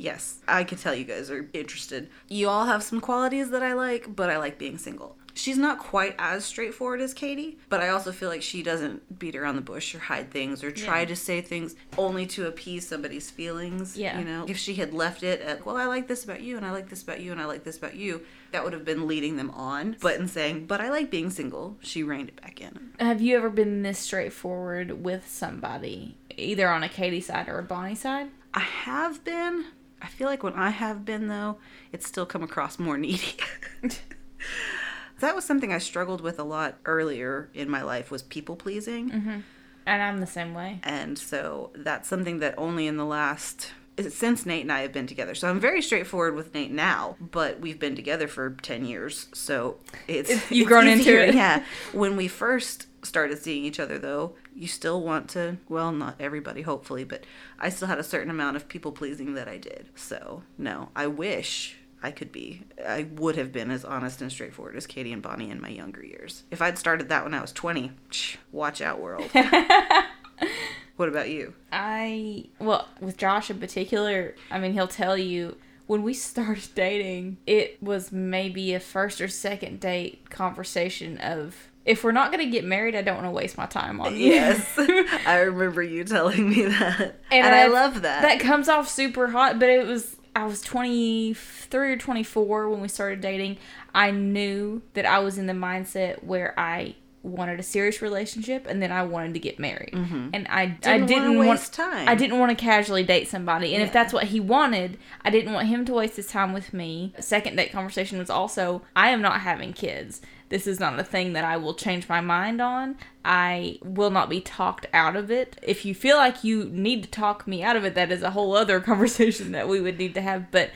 yes, I can tell you guys are interested. You all have some qualities that I like, but I like being single. She's not quite as straightforward as Katie, but I also feel like she doesn't beat around the bush or hide things or try Yeah. to say things only to appease somebody's feelings. Yeah. You know, if she had left it at, well, I like this about you and I like this about you and I like this about you, that would have been leading them on. But in saying, but I like being single, she reined it back in. Have you ever been this straightforward with somebody, either on a Katie side or a Bonnie side? I have been. I feel like when I have been, though, it's still come across more needy. that was something I struggled with a lot earlier in my life was people pleasing. Mm-hmm. And I'm the same way. And so that's something that only in the last since Nate and I have been together. So I'm very straightforward with Nate now, but we've been together for 10 years. So it's It's- you've it's grown into it. Yeah. When we first started seeing each other though, you still want to, well, not everybody hopefully, but I still had a certain amount of people pleasing that I did. So, no, I wish I could be. I would have been as honest and straightforward as Katie and Bonnie in my younger years. If I'd started that when I was 20, psh, watch out world. what about you? I well, with Josh in particular, I mean, he'll tell you when we started dating, it was maybe a first or second date conversation of if we're not going to get married, I don't want to waste my time on you. Yes. I remember you telling me that. And, I, love that. That comes off super hot, but it was I was 23 or 24 when we started dating. I knew that I was in the mindset where I wanted a serious relationship and then I wanted to get married. Mhm. And I Didn't I didn't waste want time. I didn't want to casually date somebody. And if that's what he wanted, I didn't want him to waste his time with me. Second date conversation was also I am not having kids. This is not a thing that I will change my mind on. I will not be talked out of it. If you feel like you need to talk me out of it, that is a whole other conversation that we would need to have. But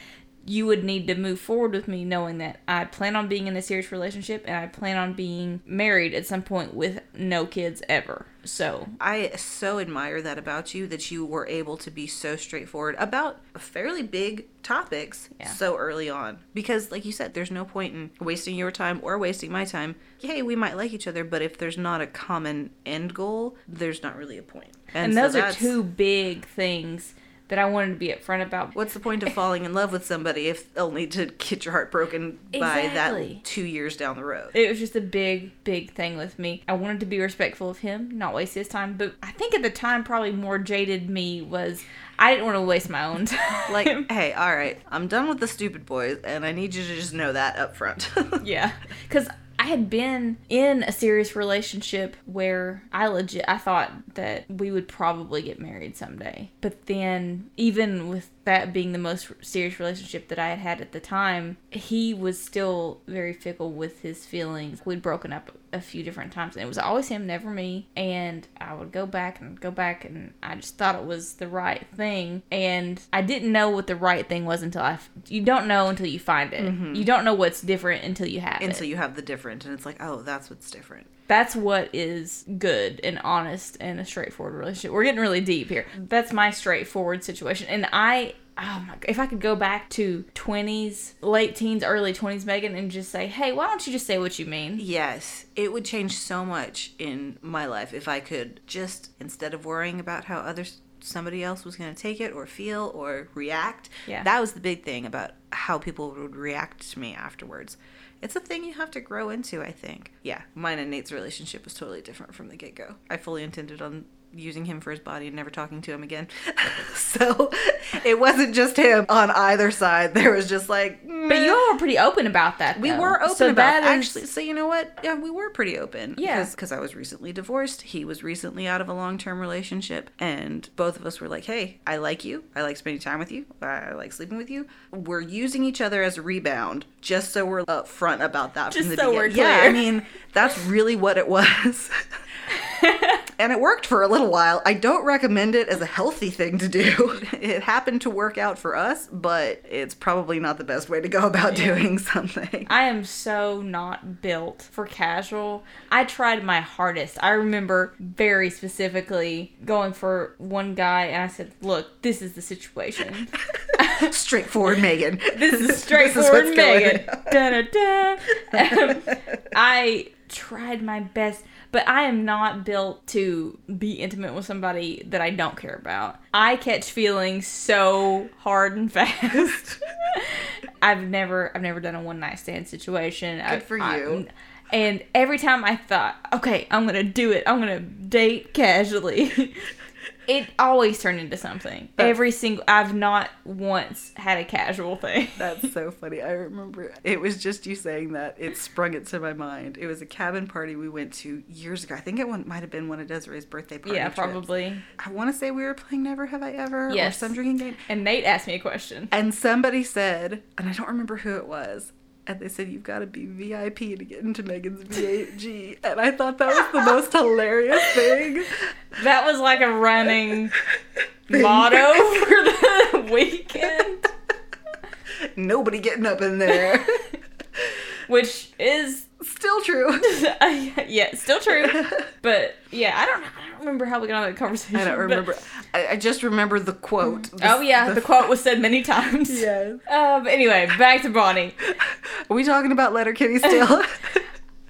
you would need to move forward with me knowing that I plan on being in a serious relationship and I plan on being married at some point with no kids ever. So I so admire that about you that you were able to be so straightforward about fairly big topics so early on. Because, like you said, there's no point in wasting your time or wasting my time. Hey, we might like each other, but if there's not a common end goal, there's not really a point. and, so those are two big things that I wanted to be upfront about. What's the point of falling in love with somebody if only to get your heart broken by Exactly. that two years down the road? It was just a big, big thing with me. I wanted to be respectful of him, not waste his time. But I think at the time, probably more jaded me was I didn't want to waste my own time. Like, hey, all right, I'm done with the stupid boys, and I need you to just know that up front. yeah, because I had been in a serious relationship where I legit I thought that we would probably get married someday. But then even with that being the most serious relationship that I had had at the time, he was still very fickle with his feelings. We'd broken up a few different times and it was always him, never me. And I would go back and go back and I just thought it was the right thing. And I didn't know what the right thing was until I, you don't know until you find it. Mhm. You don't know what's different until you have and it. so you have the different, and it's like, oh, that's what's different. That's what is good and honest and a straightforward relationship. We're getting really deep here. That's my straightforward situation. And I, oh my, if I could go back to 20s, late teens, early 20s, Megan, and just say, hey, why don't you just say what you mean? Yes, it would change so much in my life if I could just instead of worrying about how others somebody else was going to take it or feel or react. Yeah. That was the big thing about how people would react to me afterwards. It's a thing you have to grow into, I think. Yeah, mine and Nate's relationship was totally different from the get-go. I fully intended on using him for his body and never talking to him again. so it wasn't just him on either side. There was just like. But you all were pretty open about that. We were open So about that is- actually. So you know what? Yeah, we were pretty open. Yeah. because I was recently divorced. He was recently out of a long term relationship, and both of us were like, "Hey, I like you. I like spending time with you. I like sleeping with you. We're using each other as a rebound, just so we're upfront about that Just from the so we're beginning." Yeah, I mean that's really what it was. and it worked for a little while. I don't recommend it as a healthy thing to do. It happened to work out for us, but it's probably not the best way to go about doing something. I am so not built for casual. I tried my hardest. I remember very specifically going for one guy and I said, Look, this is the situation. Straightforward Megan. This is This is straightforward Megan. da, da, da. Um, I tried my best, but I am not built to be intimate with somebody that I don't care about. I catch feelings so hard and fast. I've never I've never done a one night stand situation. Good I- for I- you. and every time I thought, okay, I'm gonna do it. I'm gonna date casually. it always turned into something. every single. I've not once had a casual thing. That's so funny. I remember it was just you saying that. It sprung it to my mind. It was a cabin party we went to years ago. I think it might have been one of Desiree's birthday parties. Yeah, trips. probably. I want to say we were playing Never Have I Ever Yes. or some drinking game. And Nate asked me a question. And somebody said, and I don't remember who it was, and they said, You've got to be VIP to get into Megan's VAG. And I thought that was the most hilarious thing. That was like a running motto for the weekend, Nobody getting up in there. which is Still true. yeah, still true. But yeah, I don't. I don't remember how we got on that conversation. I don't but- remember. I, I just remember the quote. Oh yeah, the quote was said many times. Yes. Um. Anyway, back to Bonnie. Are we talking about Letterkenny still?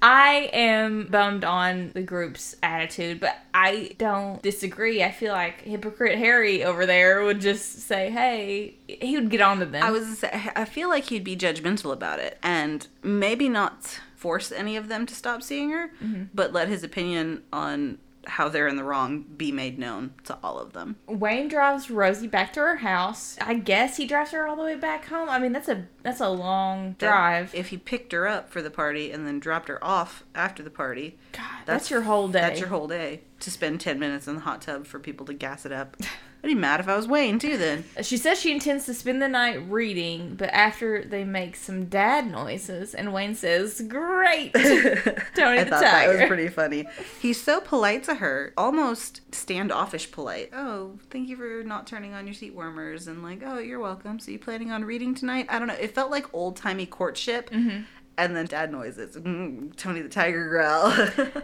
I am bummed on the group's attitude, but I don't disagree. I feel like hypocrite Harry over there would just say, "Hey," he would get on to them. I was. I feel like he'd be judgmental about it, and maybe not force any of them to stop seeing her, Mhm. but let his opinion on how they're in the wrong be made known to all of them. Wayne drives Rosie back to her house. I guess he drives her all the way back home. I mean, that's a that's a long That- drive. if he picked her up for the party and then dropped her off after the party, God, that's your whole day. That's your whole day to spend ten minutes in the hot tub for people to gas it up. I'd be mad if I was Wayne too. Then She says she intends to spend the night reading, but after they make some dad noises, and Wayne says, "Great, Tony I the thought that was pretty funny. He's so polite to her, almost standoffish polite. Oh, thank you for not turning on your seat warmers, and like, oh, you're welcome. So you planning on reading tonight? I don't know. It felt like old timey courtship, Mhm. And then dad noises. Mm, Tony the Tiger growl.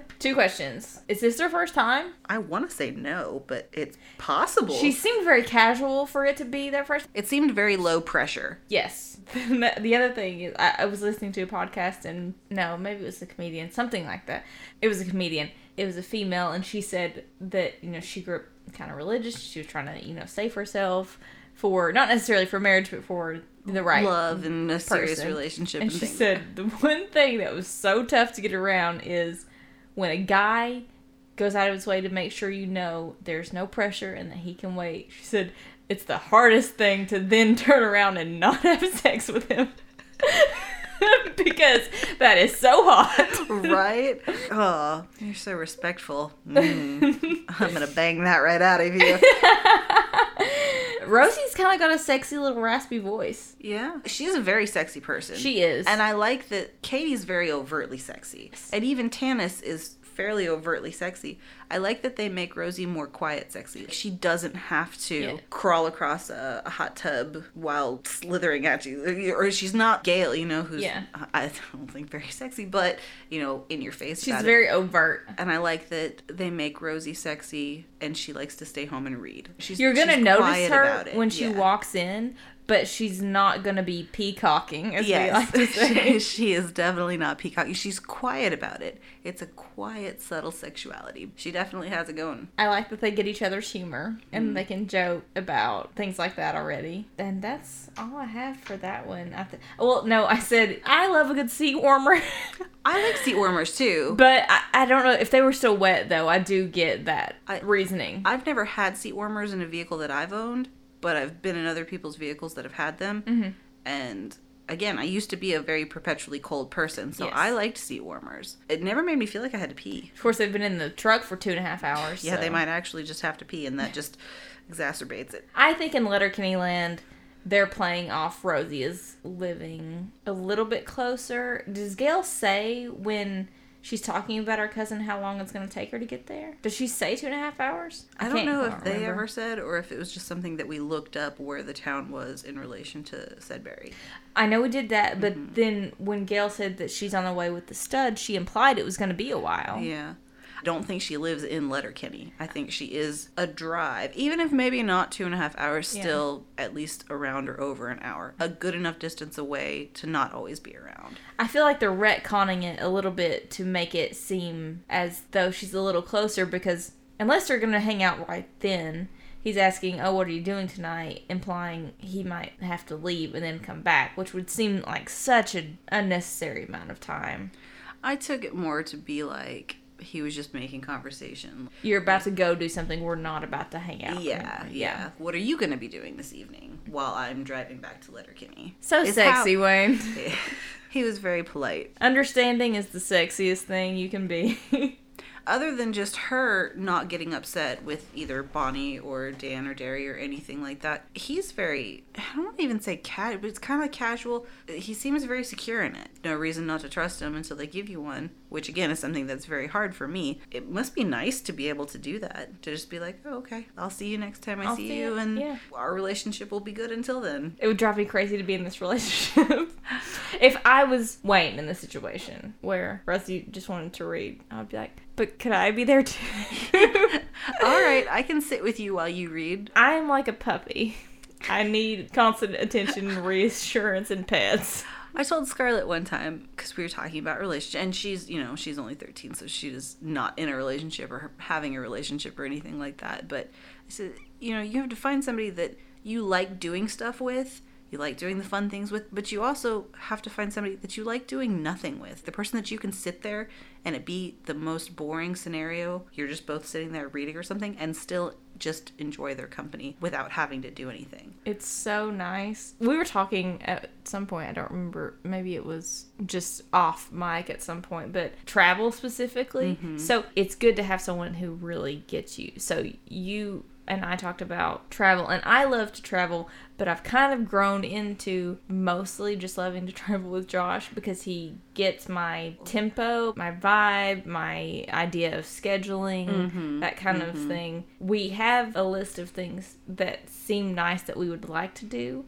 Two questions: Is this their first time? I want to say no, but it's possible. She seemed very casual for it to be their first. It seemed very low pressure. Yes. the other thing is, I, I was listening to a podcast, and no, maybe it was a comedian, something like that. It was a comedian. It was a female, and she said that you know she grew up kind of religious. She was trying to you know save herself for not necessarily for marriage, but for the right Love and a serious person. relationship And and she said the one thing that was so tough to get around is when a guy goes out of his way to make sure you know there's no pressure and that he can wait. She said it's the hardest thing to then turn around and not have sex with him. because that is so hot. right? Oh, you're so respectful. Mm. I'm gonna bang that right out of you. Rosie's kind of got a sexy little raspy voice. Yeah, she's a very sexy person. She is. and I like that Katie's very overtly sexy, and even Tanis is fairly overtly sexy. I like that they make Rosie more quiet sexy. She doesn't have to Yeah. crawl across a, a hot tub while slithering at you, or she's not Gail, you know, who's Yeah. I don't think very sexy, but you know, in your face. She's about it. very overt. And I like that they make Rosie sexy, and she likes to stay home and read. She's You're gonna notice her when she Yeah. walks in, but she's not gonna be peacocking, as we like to say. she, she is definitely not peacocky. She's quiet about it. It's a quiet, subtle sexuality. She definitely has it going. I like that they get each other's humor and Mm. they can joke about things like that already. And that's all I have for that one. I th- well, no, I said I love a good seat warmer. I like seat warmers too. But I, I don't know if they were still wet though. I do get that reasoning. I've never had seat warmers in a vehicle that I've owned, but I've been in other people's vehicles that have had them. Mhm. And again, I used to be a very perpetually cold person, so Yes. I liked seat warmers. It never made me feel like I had to pee. Of course, they've been in the truck for two and a half hours. Yeah, they might actually just have to pee, and that just exacerbates it. I think in Letterkenny Land, they're playing off Rosie is living a little bit closer. Does Gail say when she's talking about her cousin how long it's going to take her to get there? Does she say two and a half hours? I don't can't know if quite they remember. ever said or if it was just something that we looked up where the town was in relation to Sudbury. I know we did that, but Mm-hmm. then when Gail said that she's on the way with the stud, she implied it was going to be a while. Yeah. Don't think she lives in Letterkenny. I think she is a drive, even if maybe not two and a half hours, Yeah. still at least around or over an hour. A good enough distance away to not always be around. I feel like they're retconning it a little bit to make it seem as though she's a little closer because unless they're going to hang out right then, he's asking, "Oh, what are you doing tonight?" implying he might have to leave and then come back, which would seem like such an unnecessary amount of time. I took it more to be like he was just making conversation. You're about to go do something we're not about to hang out. Yeah, yeah. What are you going to be doing this evening while I'm driving back to Letterkenny? So Is sexy, how- Wayne. he was very polite. Understanding is the sexiest thing you can be. other than just her not getting upset with either Bonnie or Dan or Darry or anything like that, he's very, I don't even say cat, but it's kind of casual. He seems very secure in it. No reason not to trust him until they give you one, which again is something that's very hard for me. It must be nice to be able to do that, to just be like, oh, okay, I'll see you next time I see, see you, you, and yeah. our relationship will be good until then. It would drive me crazy to be in this relationship. if I was Wayne in this situation where Rusty just wanted to read, I'd be like, but could I be there too? All right, I can sit with you while you read. I am like a puppy. I need constant attention, reassurance, and pets. I told Scarlett one time because we were talking about relationship, and she's you know she's only thirteen, so she's not in a relationship or having a relationship or anything like that. But I said, you know, you have to find somebody that you like doing stuff with, you like doing the fun things with, but you also have to find somebody that you like doing nothing with. The person that you can sit there and it be the most boring scenario. You're just both sitting there reading or something, and still just enjoy their company without having to do anything. It's so nice. We were talking at some point, I don't remember, maybe it was just off mic at some point, but travel specifically. Mhm. So it's good to have someone who really gets you. So you and I talked about travel, and I love to travel, but I've kind of grown into mostly just loving to travel with Josh because he gets my tempo, my vibe, my idea of scheduling, Mhm, that kind of mhm. thing. We have a list of things that seem nice that we would like to do,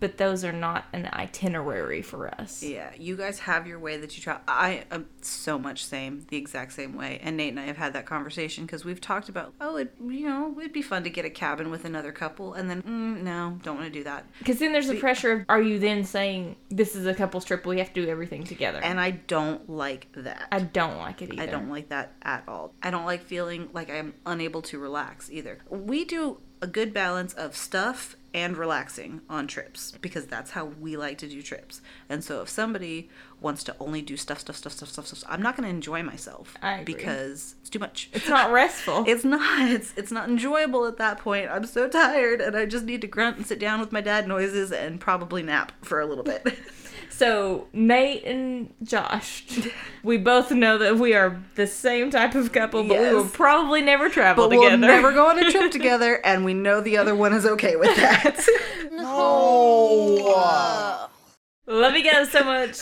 but those are not an itinerary for us. Yeah, you guys have your way that you travel. I am so much same, the exact same way. And Nate and I have had that conversation because we've talked about, oh, it, you know, it'd be fun to get a cabin with another couple, and then mm, no, don't want to do that. Because then there's the pressure of, are you then saying this is a couple's trip? We have to do everything together. And I don't like that. I don't like it either. I don't like that at all. I don't like feeling like I'm unable to relax either. We do a good balance of stuff and relaxing on trips because that's how we like to do trips. And so if somebody wants to only do stuff, stuff, stuff, stuff, stuff, stuff, I'm not going to enjoy myself because it's too much. It's not restful. It's not. It's it's not enjoyable at that point. I'm so tired and I just need to grunt and sit down with my dad noises and probably nap for a little bit. So Nate and Josh, we both know that we are the same type of couple, but we will probably never travel but together. we'll never go on a trip together and we know the other one is okay with that. no. Love you guys so much.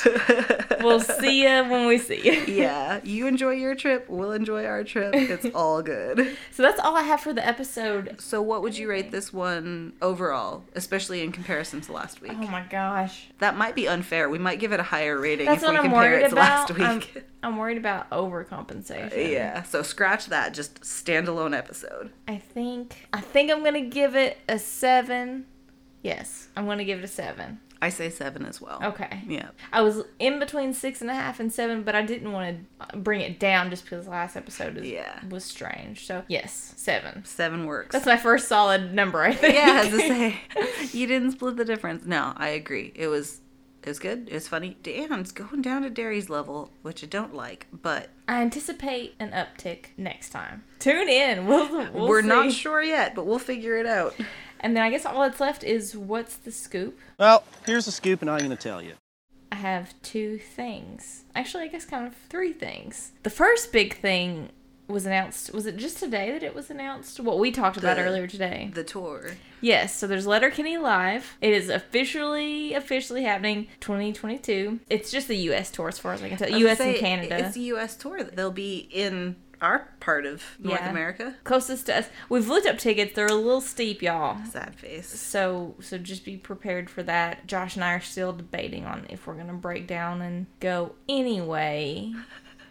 we'll see you when we see you. yeah, you enjoy your trip, we'll enjoy our trip. It's all good. So that's all I have for the episode. So what would you rate this one overall, especially in comparison to last week? Oh my gosh. That might be unfair. We might give it a higher rating That's if what we I'm compare worried it to about. last I'm. I'm worried about overcompensation. Uh, yeah, so scratch that. Just standalone episode. I think I think I'm gonna give it a seven Yes, I'm gonna give it a seven. I say seven as well. Okay. Yeah. I was in between six and a half and seven, but I didn't want to bring it down just because the last episode is, Yeah. was strange. So yes, seven. Seven works. That's my first solid number. I think. yeah, as I say, you didn't split the difference. No, I agree. It was it was good. It was funny. Dan's going down to Darry's level, which I don't like, but I anticipate an uptick next time. Tune in. We'll, we'll we're not sure yet, but we'll figure it out. And then I guess all that's left is what's the scoop? Well, here's the scoop, and I'm going to tell you. I have two things. Actually, I guess kind of three things. The first big thing was announced. Was it just today that it was announced? What we talked about The- earlier today. The tour. Yes, so there's Letterkenny Live. It is officially officially happening 2022. It's just the US tour as far as I can tell. I US gonna and Canada. It's a U.S. tour. They'll be in our part of North Yeah. America. Closest to us. We've looked up tickets. They're a little steep, y'all. Sad face. So so just be prepared for that. Josh and I are still debating on if we're gonna break down and go anyway.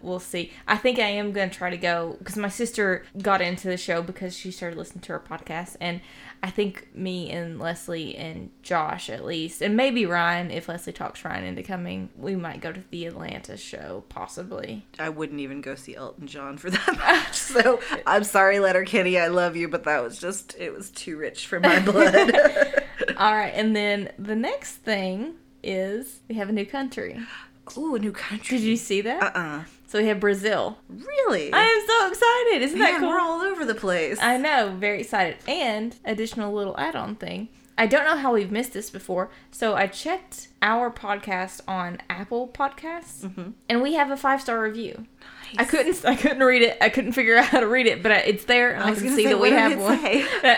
We'll see. I think I am gonna try to go because my sister got into the show because she started listening to her podcast, and I think me and Leslie and Josh at least, and maybe Ryan if Leslie talks Ryan into coming, we might go to the Atlanta show possibly. I wouldn't even go see Elton John for that much. So I'm sorry, Letterkenny. I love you, but that was just it was too rich for my blood. All right, and then the next thing is we have a new country. Ooh, a new country. Did you see that? Uh-uh. So we have Brazil. really? I am so excited. Isn't that cool? We're all over the place. I know, very excited. And additional little add-on thing. I don't know how we've missed this before. So I checked our podcast on Apple Podcasts, Mm-hmm. and we have a five-star review. I couldn't. I couldn't read it. I couldn't figure out how to read it, but I- it's there, and I I, can see say, that we have one.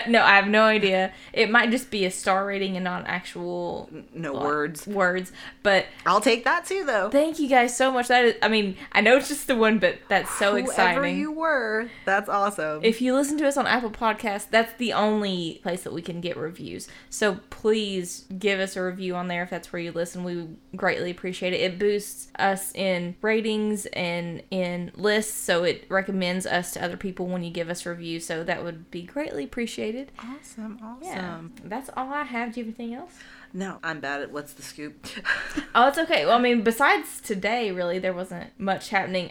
No, I have no idea. It might just be a star rating and not actual no like, words. Words, but I'll take that too, though. thank you guys so much. That is, I mean, I know it's just the one, but that's so Whoever exciting. you were, that's awesome. If you listen to us on Apple Podcasts, that's the only place that we can get reviews. So please give us a review on there if that's where you listen. We greatly appreciate it. It boosts us in ratings and in lists, so it recommends us to other people when you give us reviews. So that would be greatly appreciated. awesome, awesome. Yeah, that's all I have. Do you have anything else? No, I'm bad at what's the scoop. Oh, it's okay. Well, I mean, besides today, really, there wasn't much happening.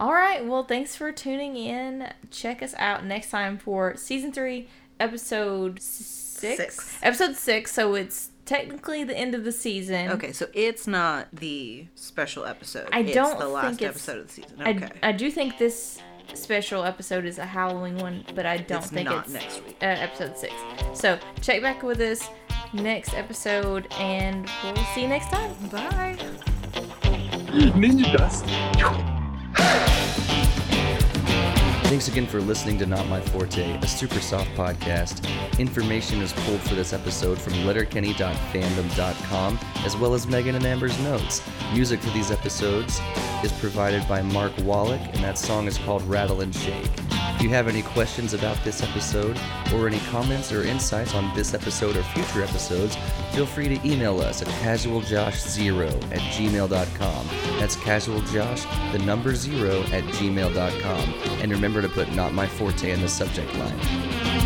All right. Well, thanks for tuning in. Check us out next time for season three, episode six. Six. Episode six. So it's technically the end of the season. okay, so it's not the special episode. I it's don't the last think it's- episode of the season. Okay. I, do think this special episode is a Halloween one, but I don't It's think not it's next week. Uh, episode six. So check back with us next episode, and we'll see you next time. Bye. Ninja dust. Thanks again for listening to Not My Forte, a super soft podcast. Information is pulled for this episode from letterkenny.fandom.com, as well as Megan and Amber's notes. Music for these episodes is provided by Mark Wallach, and that song is called Rattle and Shake. If you have any questions about this episode, or any comments or insights on this episode or future episodes, feel free to email us at casualjosh0 at gmail.com. That's casualjosh, the number zero, at gmail.com. And remember to put Not My Forte in the subject line.